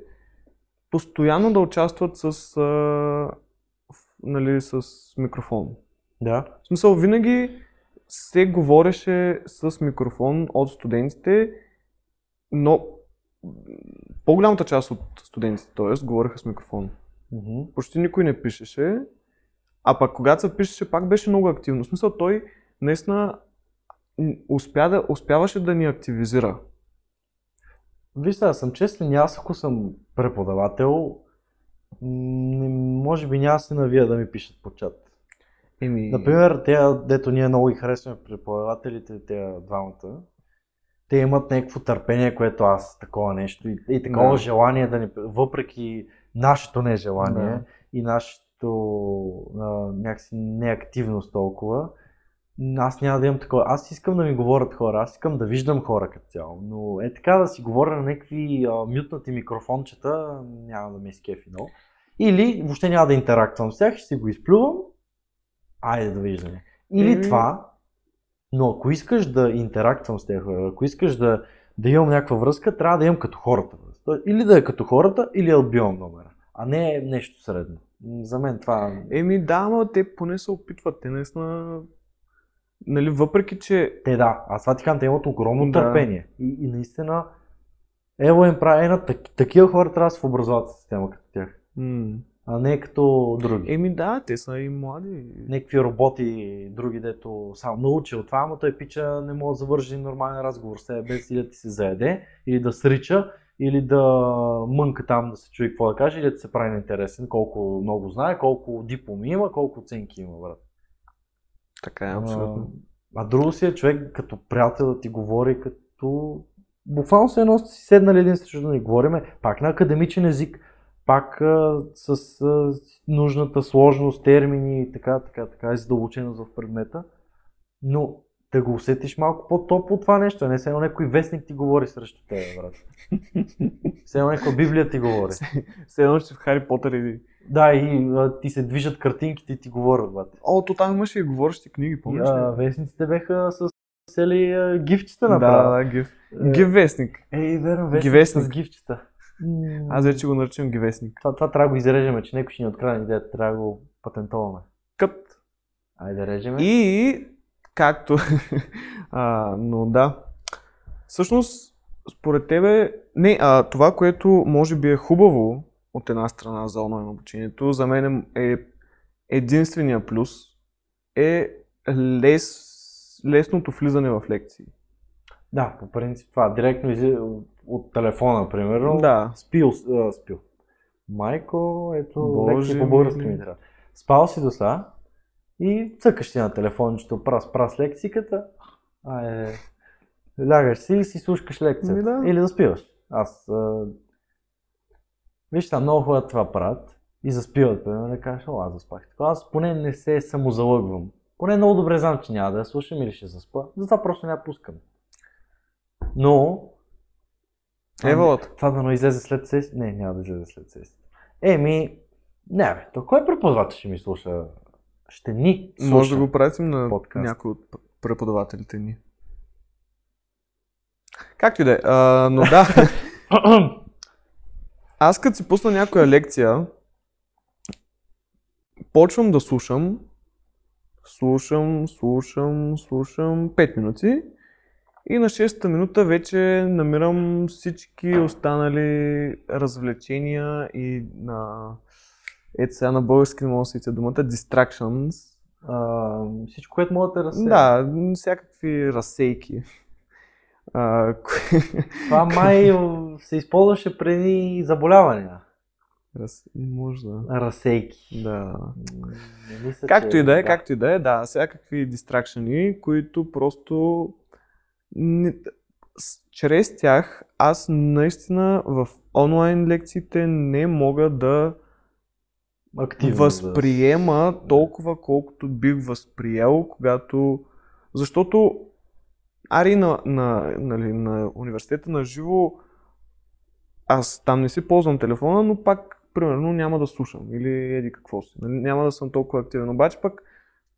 Speaker 2: постоянно да участват с, а, нали, с микрофон.
Speaker 1: Да.
Speaker 2: В смисъл, винаги се говореше с микрофон от студентите, но по-голямата част от студентите, т.е. говореха с микрофон.
Speaker 1: Мгм.
Speaker 2: Почти никой не пишеше, а пък когато се пишеше, пак беше много активно. В смисъл, той наистина успя да, успяваше да ни активизира.
Speaker 1: Виж, сега съм честен, аз ако съм преподавател, не, може би няма се навия да ми пишат по чат.
Speaker 2: Еми,
Speaker 1: Например, те, дето ние много ги харесваме преподавателите, те двамата, те имат някакво търпение, което аз такова нещо и, и такова
Speaker 2: Да.
Speaker 1: желание да ни, въпреки нашето нежелание
Speaker 2: Да.
Speaker 1: и нашето а, някакси неактивност толкова, аз няма да имам такова. Аз искам да ми говорят хора, аз искам да виждам хора като цяло, но е така да си говоря на някакви а, мютнати микрофончета, няма да ми е скефи много. Или въобще няма да интерактвам с тях, ще си го изплювам, айде да виждаме. Или това, но ако искаш да интерактвам с тези хора, ако искаш да, да имам някаква връзка, трябва да имам като хората. Тоест, Или да е като хората, или да отбивам номера, а не нещо средно. За мен това...
Speaker 2: еми да, но те поне се опитват. Те наистина, нали, въпреки че
Speaker 1: Те да, аз това ти казвам, те имат огромно
Speaker 2: Да.
Speaker 1: търпение. И, и наистина, ево им прави една, так, такива хора трябва да са в образователната система като тях,
Speaker 2: м,
Speaker 1: а не като други.
Speaker 2: Еми да, те са и млади.
Speaker 1: Някакви роботи, други, дето само научил това, ама той пича не може да завърши нормален разговор с тебе, без или да ти се заеде, или да срича, или да мънка там да се чуе какво да каже, или да се прави неинтересен, колко много знае, колко дипломи има, колко оценки има, брат.
Speaker 2: Така е, абсолютно.
Speaker 1: А, а друго си е човек като приятел да ти говори като... Буквално се едно сте си седнали един срещу да ни говориме, пак на академичен език, пак а, с а, нужната сложност, термини и така, така, така, и задълбоченост в предмета. Но да го усетиш малко по-топло това нещо, не едно някой вестник ти говори срещу тебе, брат. Все едно някаква Библия ти говори.
Speaker 2: Все едно, че си в Хари Потър и...
Speaker 1: Да, и а, ти се движат картинките и ти говорят, брат.
Speaker 2: О, то там имаше и говорещи книги, помниш ли?
Speaker 1: вестниците беха с цели гифчета
Speaker 2: Да,
Speaker 1: направо.
Speaker 2: да, гив.
Speaker 1: Е,
Speaker 2: Гив вестник.
Speaker 1: Ей, верно, вестник
Speaker 2: Гивестник.
Speaker 1: с гифчета.
Speaker 2: Аз вече го наричам гивестник.
Speaker 1: Това, това трябва да го изрежеме, че някой ще ни открадне идеята, трябва да го патентоваме.
Speaker 2: Кът.
Speaker 1: Айде да режеме.
Speaker 2: И както. а, но да. Всъщност, според тебе, не, а, това, което може би е хубаво от една страна за онлайн обучението, за мен е единствения плюс е лес, лесното влизане в лекции.
Speaker 1: Да, по принцип това. Директно изи от телефона, примерно.
Speaker 2: Да.
Speaker 1: Спил, а, спил. Майко, ето,
Speaker 2: Боже
Speaker 1: лекция по български ми трябва. Спал си до сега и цъкаш си на телефончето, прас, прас лекциката. Айде, лягаш си и си слушкаш лекцията.
Speaker 2: Ми да.
Speaker 1: Или да спиваш. Аз, а... виж, там много хора това правят и заспиват, примерно, да кажеш, о, аз заспах. Така, аз поне не се самозалъгвам. Поне много добре знам, че няма да я слушам или ще заспа. Затова просто не я пускам. Но,
Speaker 2: Евалът.
Speaker 1: Това да но излезе след сесия. Не, няма да излезе след сесия. Еми, не бе, то кой преподавател ще ми слуша? Ще ни слуша.
Speaker 2: Може да го пратим на
Speaker 1: подкаст.
Speaker 2: някой от преподавателите ни. Както и да е. Но да, аз като си пусна някоя лекция, почвам да слушам, слушам, слушам, слушам 5 минути и на 6-та минута вече намирам всички останали развлечения и на... Ето сега на български не мога да се думата, distractions,
Speaker 1: А, всичко, което мога да разсея.
Speaker 2: да, всякакви разсейки. А, кои-
Speaker 1: Това май се използваше преди заболявания.
Speaker 2: Раз... Може да.
Speaker 1: Разсейки.
Speaker 2: Да.
Speaker 1: Не мисля,
Speaker 2: Както
Speaker 1: че-
Speaker 2: и да е, както и да е, да, всякакви дистракшени, които просто не... чрез тях аз наистина в онлайн лекциите не мога да
Speaker 1: Активно.
Speaker 2: възприема толкова, колкото бих възприел, когато... Защото ари на, на, нали, на университета на живо, аз там не си ползвам телефона, но пак, примерно, няма да слушам или еди какво си. Нали, няма да съм толкова активен. Обаче пък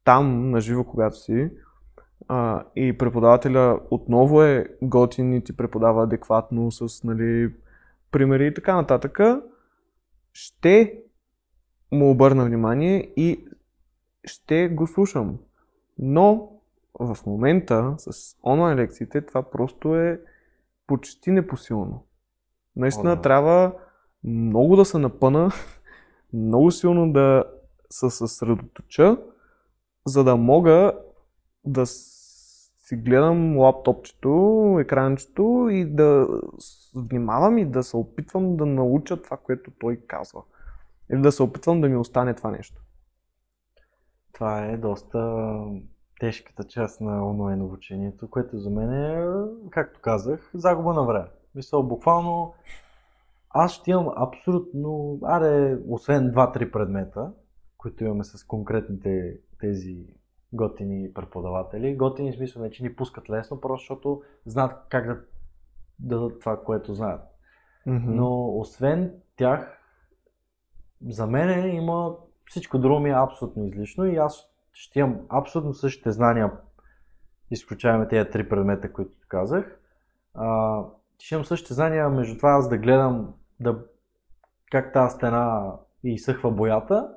Speaker 2: там, на живо, когато си, а, и преподавателя отново е готин и ти преподава адекватно с нали, примери и така нататък, ще му обърна внимание и ще го слушам. Но в момента с онлайн лекциите това просто е почти непосилно. Наистина
Speaker 1: О, да.
Speaker 2: трябва много да се напъна, много силно да се съсредоточа, за да мога да си гледам лаптопчето, екранчето и да внимавам и да се опитвам да науча това, което той казва. Или да се опитвам да ми остане това нещо.
Speaker 1: Това е доста тежката част на онлайн обучението, което за мен е, както казах, загуба на време. Мисля, буквално аз ще имам абсолютно, аре, освен 2-3 предмета, които имаме с конкретните тези готини преподаватели. Готини в смисъл не, че ни пускат лесно, просто защото знаят как да дадат това, което знаят. Но освен тях, за мен има всичко друго ми е абсолютно излишно и аз ще имам абсолютно същите знания, изключаваме тези три предмета, които казах. А, ще имам същите знания между това аз да гледам да, как тази стена изсъхва боята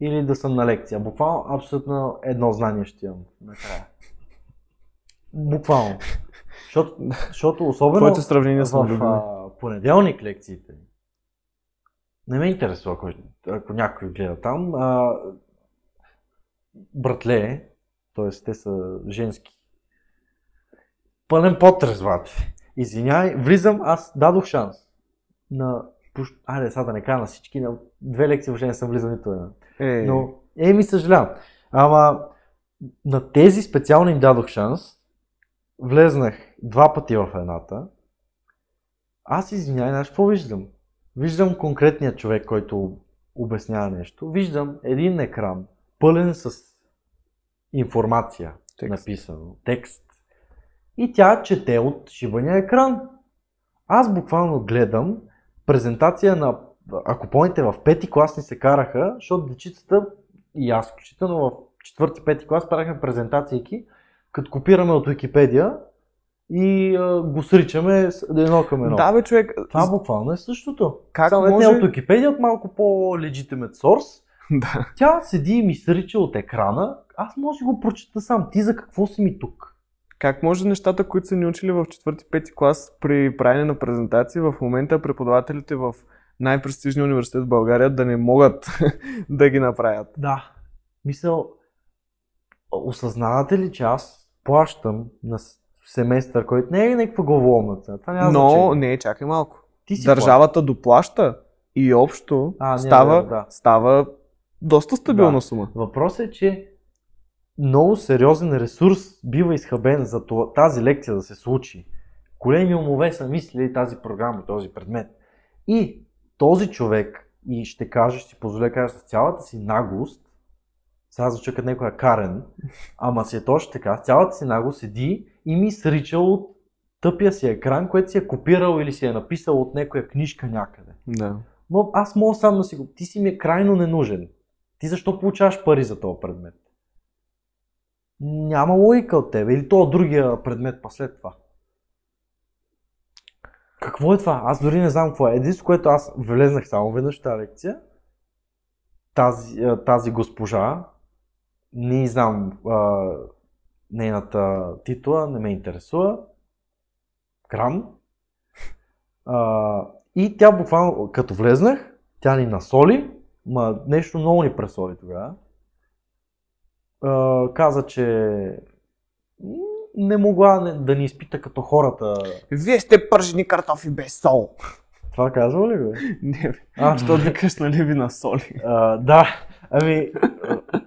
Speaker 1: или да съм на лекция. Буквално абсолютно едно знание ще имам накрая. Буквално. Защото, защото особено
Speaker 2: Твоите сравнения
Speaker 1: в а, понеделник лекциите. Не ме интересува, ако, ако някой гледа там. А, братле, т.е. те са женски. Пълен потрес, бате. Извинявай, влизам, аз дадох шанс. На... Айде, сега да не кажа на всички, на две лекции въобще не съм влизал нито една.
Speaker 2: Е,
Speaker 1: Но, е, ми съжалявам. Ама, на тези специално им дадох шанс. Влезнах два пъти в едната. Аз извинявай, знаеш какво виждам? Виждам конкретния човек, който обяснява нещо. Виждам един екран, пълен с информация,
Speaker 2: Текст.
Speaker 1: написано, текст. И тя чете от шибания екран. Аз буквално гледам презентация на, ако помните, в пети клас ни се караха, защото дечицата и аз включително в четвърти, пети клас правихме презентации, като копираме от Википедия и а, го сричаме едно към едно.
Speaker 2: да, бе, човек.
Speaker 1: Това буквално е същото.
Speaker 2: Как
Speaker 1: Само не
Speaker 2: може...
Speaker 1: от Википедия, от малко по-legitimate source.
Speaker 2: да.
Speaker 1: Тя седи и ми срича от екрана. Аз мога да си го прочета сам. Ти за какво си ми тук?
Speaker 2: Как може нещата, които са ни учили в 4-5 клас при правене на презентации, в момента преподавателите в най-престижния университет в България да не могат да ги направят?
Speaker 1: Да. Мисъл, осъзнавате ли, че аз плащам на семестър, който не е някаква главоломна цена. Това няма
Speaker 2: Но,
Speaker 1: значение.
Speaker 2: не, чакай малко.
Speaker 1: Ти си
Speaker 2: Държавата доплаща и общо
Speaker 1: А, не,
Speaker 2: става,
Speaker 1: да,
Speaker 2: става доста стабилна
Speaker 1: Да.
Speaker 2: сума.
Speaker 1: Въпросът е, че много сериозен ресурс бива изхабен за това, тази лекция да се случи. Големи умове са мислили тази програма, този предмет. И този човек, и ще кажа, ще си позволя кажа с цялата си наглост, сега звуча като някоя карен, ама си е точно така, с цялата си наглост седи и ми срича от тъпия си екран, което си е копирал или си е написал от някоя книжка някъде.
Speaker 2: Да.
Speaker 1: Но аз мога сам да си го... Ти си ми е крайно ненужен. Ти защо получаваш пари за този предмет? Няма логика от тебе. Или то другия предмет па след това. Какво е това? Аз дори не знам какво е. Единството, което аз влезнах само веднъж в тази лекция, тази, тази госпожа, не знам а, нейната титла, не ме интересува. Грам. А, и тя буквално, като влезнах, тя ни насоли, ма нещо много ни пресоли тогава. А, каза, че не могла да ни изпита като хората.
Speaker 2: Вие сте пържени картофи без сол.
Speaker 1: Това казва ли бе?
Speaker 2: Не, бе.
Speaker 1: А,
Speaker 2: Що да кажеш, нали ви на соли?
Speaker 1: А, да, ами,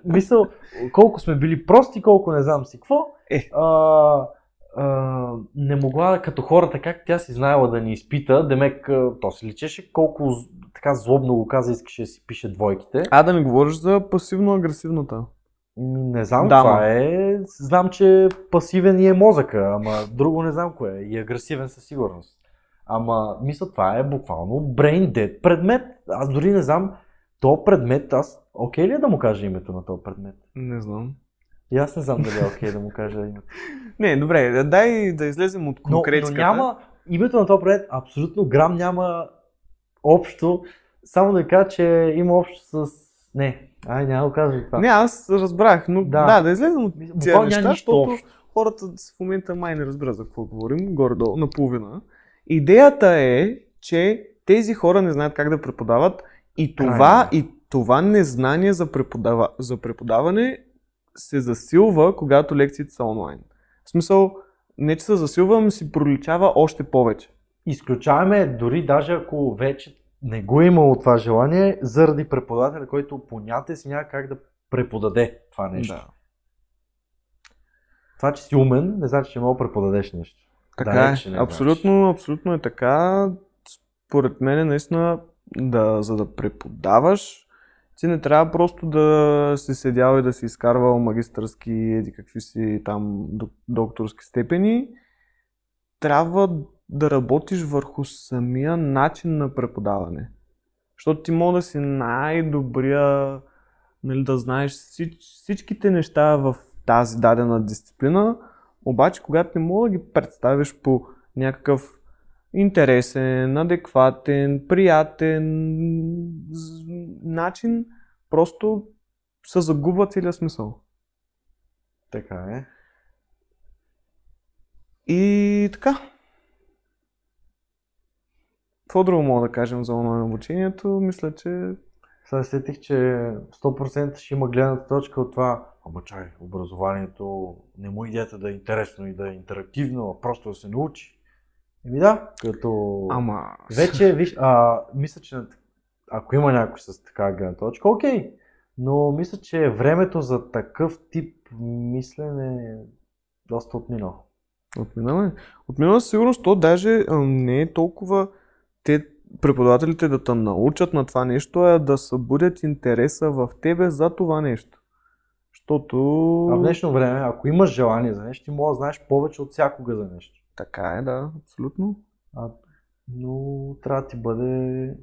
Speaker 1: мисъл, колко сме били прости, колко не знам си какво.
Speaker 2: Е.
Speaker 1: А, а, не могла като хората, как тя си знаела да ни изпита, демек то се личеше колко така злобно го каза, искаше да си пише двойките.
Speaker 2: А да ми говориш за пасивно-агресивната.
Speaker 1: М, Не знам
Speaker 2: Да,
Speaker 1: това е. Знам, че пасивен и е мозъка, ама друго не знам кое е. И агресивен със сигурност. Ама, мисля, това е буквално brain dead предмет. Аз дори не знам, то предмет, аз окей ли е да му кажа името на този предмет?
Speaker 2: Не знам.
Speaker 1: И аз не знам дали е окей да му кажа името.
Speaker 2: Не, добре, дай да излезем от
Speaker 1: Но, но
Speaker 2: конкретиката.
Speaker 1: няма, името на този предмет абсолютно грам няма общо. Само да кажа, че има общо с... Не, ай няма да казвам това.
Speaker 2: Не, аз разбрах, но да,
Speaker 1: Да.
Speaker 2: да, излезем от
Speaker 1: буквално
Speaker 2: неща, защото
Speaker 1: общо.
Speaker 2: хората в момента май не разбират за какво говорим, горе-долу, наполовина. Идеята е, че тези хора не знаят как да преподават и това,
Speaker 1: Крайно.
Speaker 2: и това незнание за, преподава, за преподаване се засилва, когато лекциите са онлайн. В смисъл, не че се засилва, ами си проличава още повече.
Speaker 1: Изключаваме дори даже ако вече не го е имало това желание, заради преподавателя, който понятие си няма как да преподаде това нещо.
Speaker 2: Да.
Speaker 1: Това, че си умен, не значи, че мога да преподадеш нещо.
Speaker 2: Така
Speaker 1: Далеч
Speaker 2: е.
Speaker 1: не
Speaker 2: Абсолютно, абсолютно е така. Според мен е наистина, да, за да преподаваш, ти не трябва просто да си седял и да си изкарвал магистърски еди какви си там док- докторски степени. Трябва да работиш върху самия начин на преподаване. Защото ти мога да си най-добрия, нали, да знаеш всич, всичките неща в тази дадена дисциплина, обаче когато не мога да ги представиш по някакъв интересен, адекватен, приятен начин, просто се загубва целият смисъл.
Speaker 1: Така е.
Speaker 2: И така. Какво друго мога да кажем за онлайн обучението? Мисля, че
Speaker 1: Сега сетих, че 100% ще има гледната точка от това, ама чай, образованието не му идеята да е интересно и да е интерактивно, а просто да се научи. Еми да, като...
Speaker 2: Ама...
Speaker 1: Вече, виж, а, мисля, че ако има някой с така гледна точка, окей. Но мисля, че времето за такъв тип мислене е доста отминало.
Speaker 2: Отминала е. Отминала със сигурност, то даже а, не е толкова те преподавателите да те научат на това нещо, а да събудят интереса в тебе за това нещо. Защото...
Speaker 1: А в днешно време, ако имаш желание за нещо, ти можеш да знаеш повече от всякога за нещо.
Speaker 2: Така е, да, абсолютно.
Speaker 1: А, но трябва да ти бъде...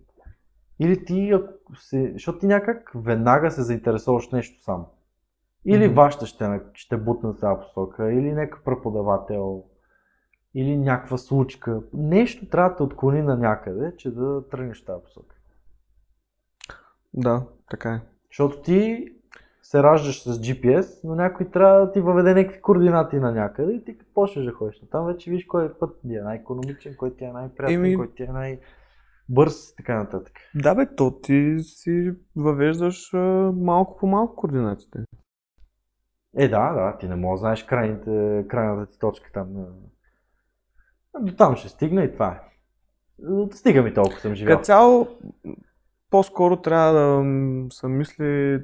Speaker 1: Или ти, ако се... защото ти някак веднага се заинтересуваш нещо сам. Или
Speaker 2: Мгм.
Speaker 1: вашата ще, ще бутна в тази посока, или някакъв преподавател, или някаква случка. Нещо трябва да те отклони на някъде, че да тръгнеш в тази посока.
Speaker 2: Да, така е.
Speaker 1: Защото ти се раждаш с GPS, но някой трябва да ти въведе някакви координати на някъде и ти почнеш да ходиш там, вече виж кой е път ти е най-економичен, кой ти е най-приятен,
Speaker 2: Еми-
Speaker 1: кой ти е най-бърз и така нататък.
Speaker 2: Да бе, то ти си въвеждаш малко по малко координатите.
Speaker 1: Е, да, да, ти не можеш да знаеш крайните, крайната ти точка там. До там ще стигна и това е. Стига ми толкова съм живял.
Speaker 2: Като цяло, по-скоро трябва да м, се мисли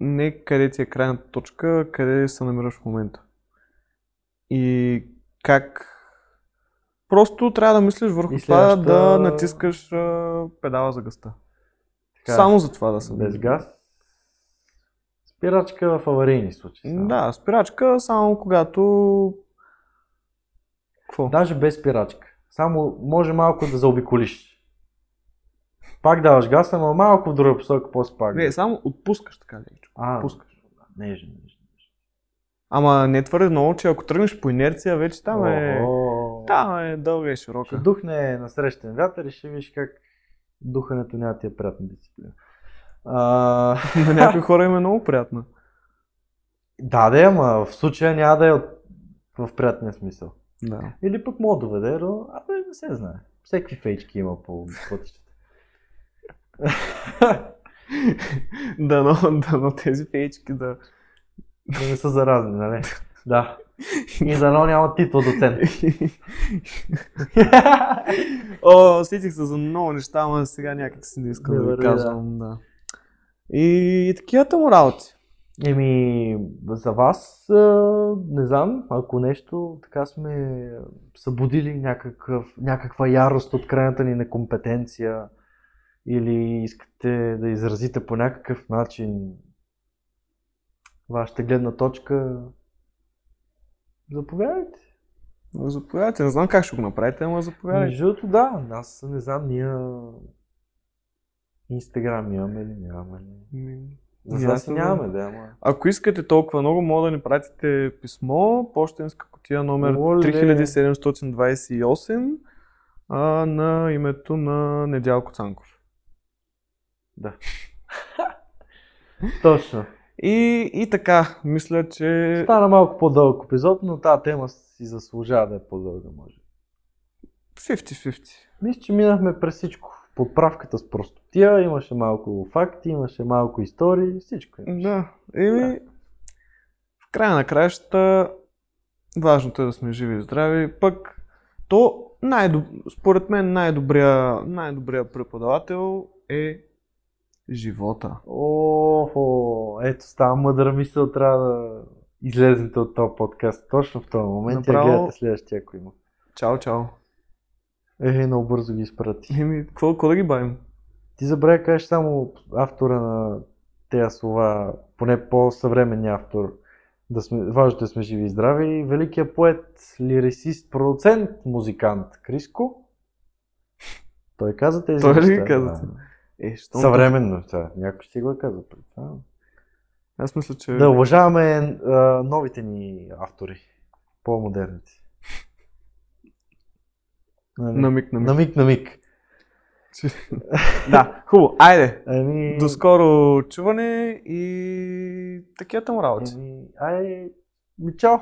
Speaker 2: не къде ти е крайната точка, къде се намираш в момента. И как... Просто трябва да мислиш върху
Speaker 1: И
Speaker 2: това да натискаш а, педала за гъста.
Speaker 1: Така е.
Speaker 2: Само за това да се
Speaker 1: Без газ. Спирачка в аварийни случаи. само.
Speaker 2: Да, спирачка само когато Какво?
Speaker 1: Даже без спирачка. Само може малко да заобиколиш. Пак даваш газ, ама малко в друга посока, после пак.
Speaker 2: Не, само отпускаш така лекичко.
Speaker 1: а,
Speaker 2: Отпускаш.
Speaker 1: нежно, нежно.
Speaker 2: Ама не твърде много, че ако тръгнеш по инерция, вече там е... Там е дълга и
Speaker 1: Ще
Speaker 2: широка.
Speaker 1: духне на срещен вятър и ще видиш как духането няма ти е приятна дисциплина. А,
Speaker 2: На някои хора им е много приятно.
Speaker 1: да, да, ама в случая няма да е в приятния смисъл.
Speaker 2: Да.
Speaker 1: Или пък мога да доведе до... Абе, не се знае. Всеки фейчки има по пътищата.
Speaker 2: Дано, дано тези фейчки да...
Speaker 1: Да не са заразни, нали? Да. И дано няма титла доцент.
Speaker 2: О, сетих се за много неща, ама сега някак си не искам да
Speaker 1: върви,
Speaker 2: казвам. Да. И, и такивата му работи.
Speaker 1: Еми, за вас, не знам, ако нещо така сме събудили някакъв, някаква ярост от крайната ни некомпетенция или искате да изразите по някакъв начин вашата гледна точка, заповядайте.
Speaker 2: Заповядайте, не знам как ще го направите, ама заповядайте.
Speaker 1: Между другото, да, аз не знам, ние Инстаграм имаме или нямаме. ли?
Speaker 2: Знам.
Speaker 1: нямаме, да, ама.
Speaker 2: Ако искате толкова много, мога да ни пратите писмо, почтенска котия номер
Speaker 1: Оле.
Speaker 2: 3728 а, на името на Недялко Цанков.
Speaker 1: Да. Точно.
Speaker 2: И, и така, мисля, че
Speaker 1: Стана малко по-дълъг епизод, но тази тема си заслужава да е по-дълга, може.
Speaker 2: 50-50.
Speaker 1: Мисля, че минахме през всичко. Подправката с простотия, имаше малко факти, имаше малко истории, всичко имаше.
Speaker 2: Да, еми, в края на краищата, важното е да сме живи и здрави, пък то, най-доб... според мен, най-добрия, най-добрия преподавател е живота.
Speaker 1: Охо, ето става мъдра мисъл, трябва да излезете от този подкаст точно в този момент и
Speaker 2: Направо-
Speaker 1: я гледате следващия, ако има.
Speaker 2: Чао, чао.
Speaker 1: Е, много бързо ги изпрати.
Speaker 2: Еми, какво, какво да ги бавим?
Speaker 1: Ти забравя кажеш само автора на тези слова, поне по-съвременния автор. Да сме, важното е да сме живи и здрави. Великият поет, лирисист, продуцент, музикант Криско. Той каза тези
Speaker 2: Той ли
Speaker 1: неща,
Speaker 2: ги каза?
Speaker 1: да.
Speaker 2: Е, що?
Speaker 1: Съвременно, сега. Някой ще го е казал преди това.
Speaker 2: Аз мисля, че...
Speaker 1: Да уважаваме а, новите ни автори. По-модерните. Нали?
Speaker 2: На миг, на миг.
Speaker 1: на миг, на миг.
Speaker 2: Да, хубаво. Айде,
Speaker 1: Ами...
Speaker 2: до скоро чуване и такива му работи.
Speaker 1: Еми, ай, ми чао!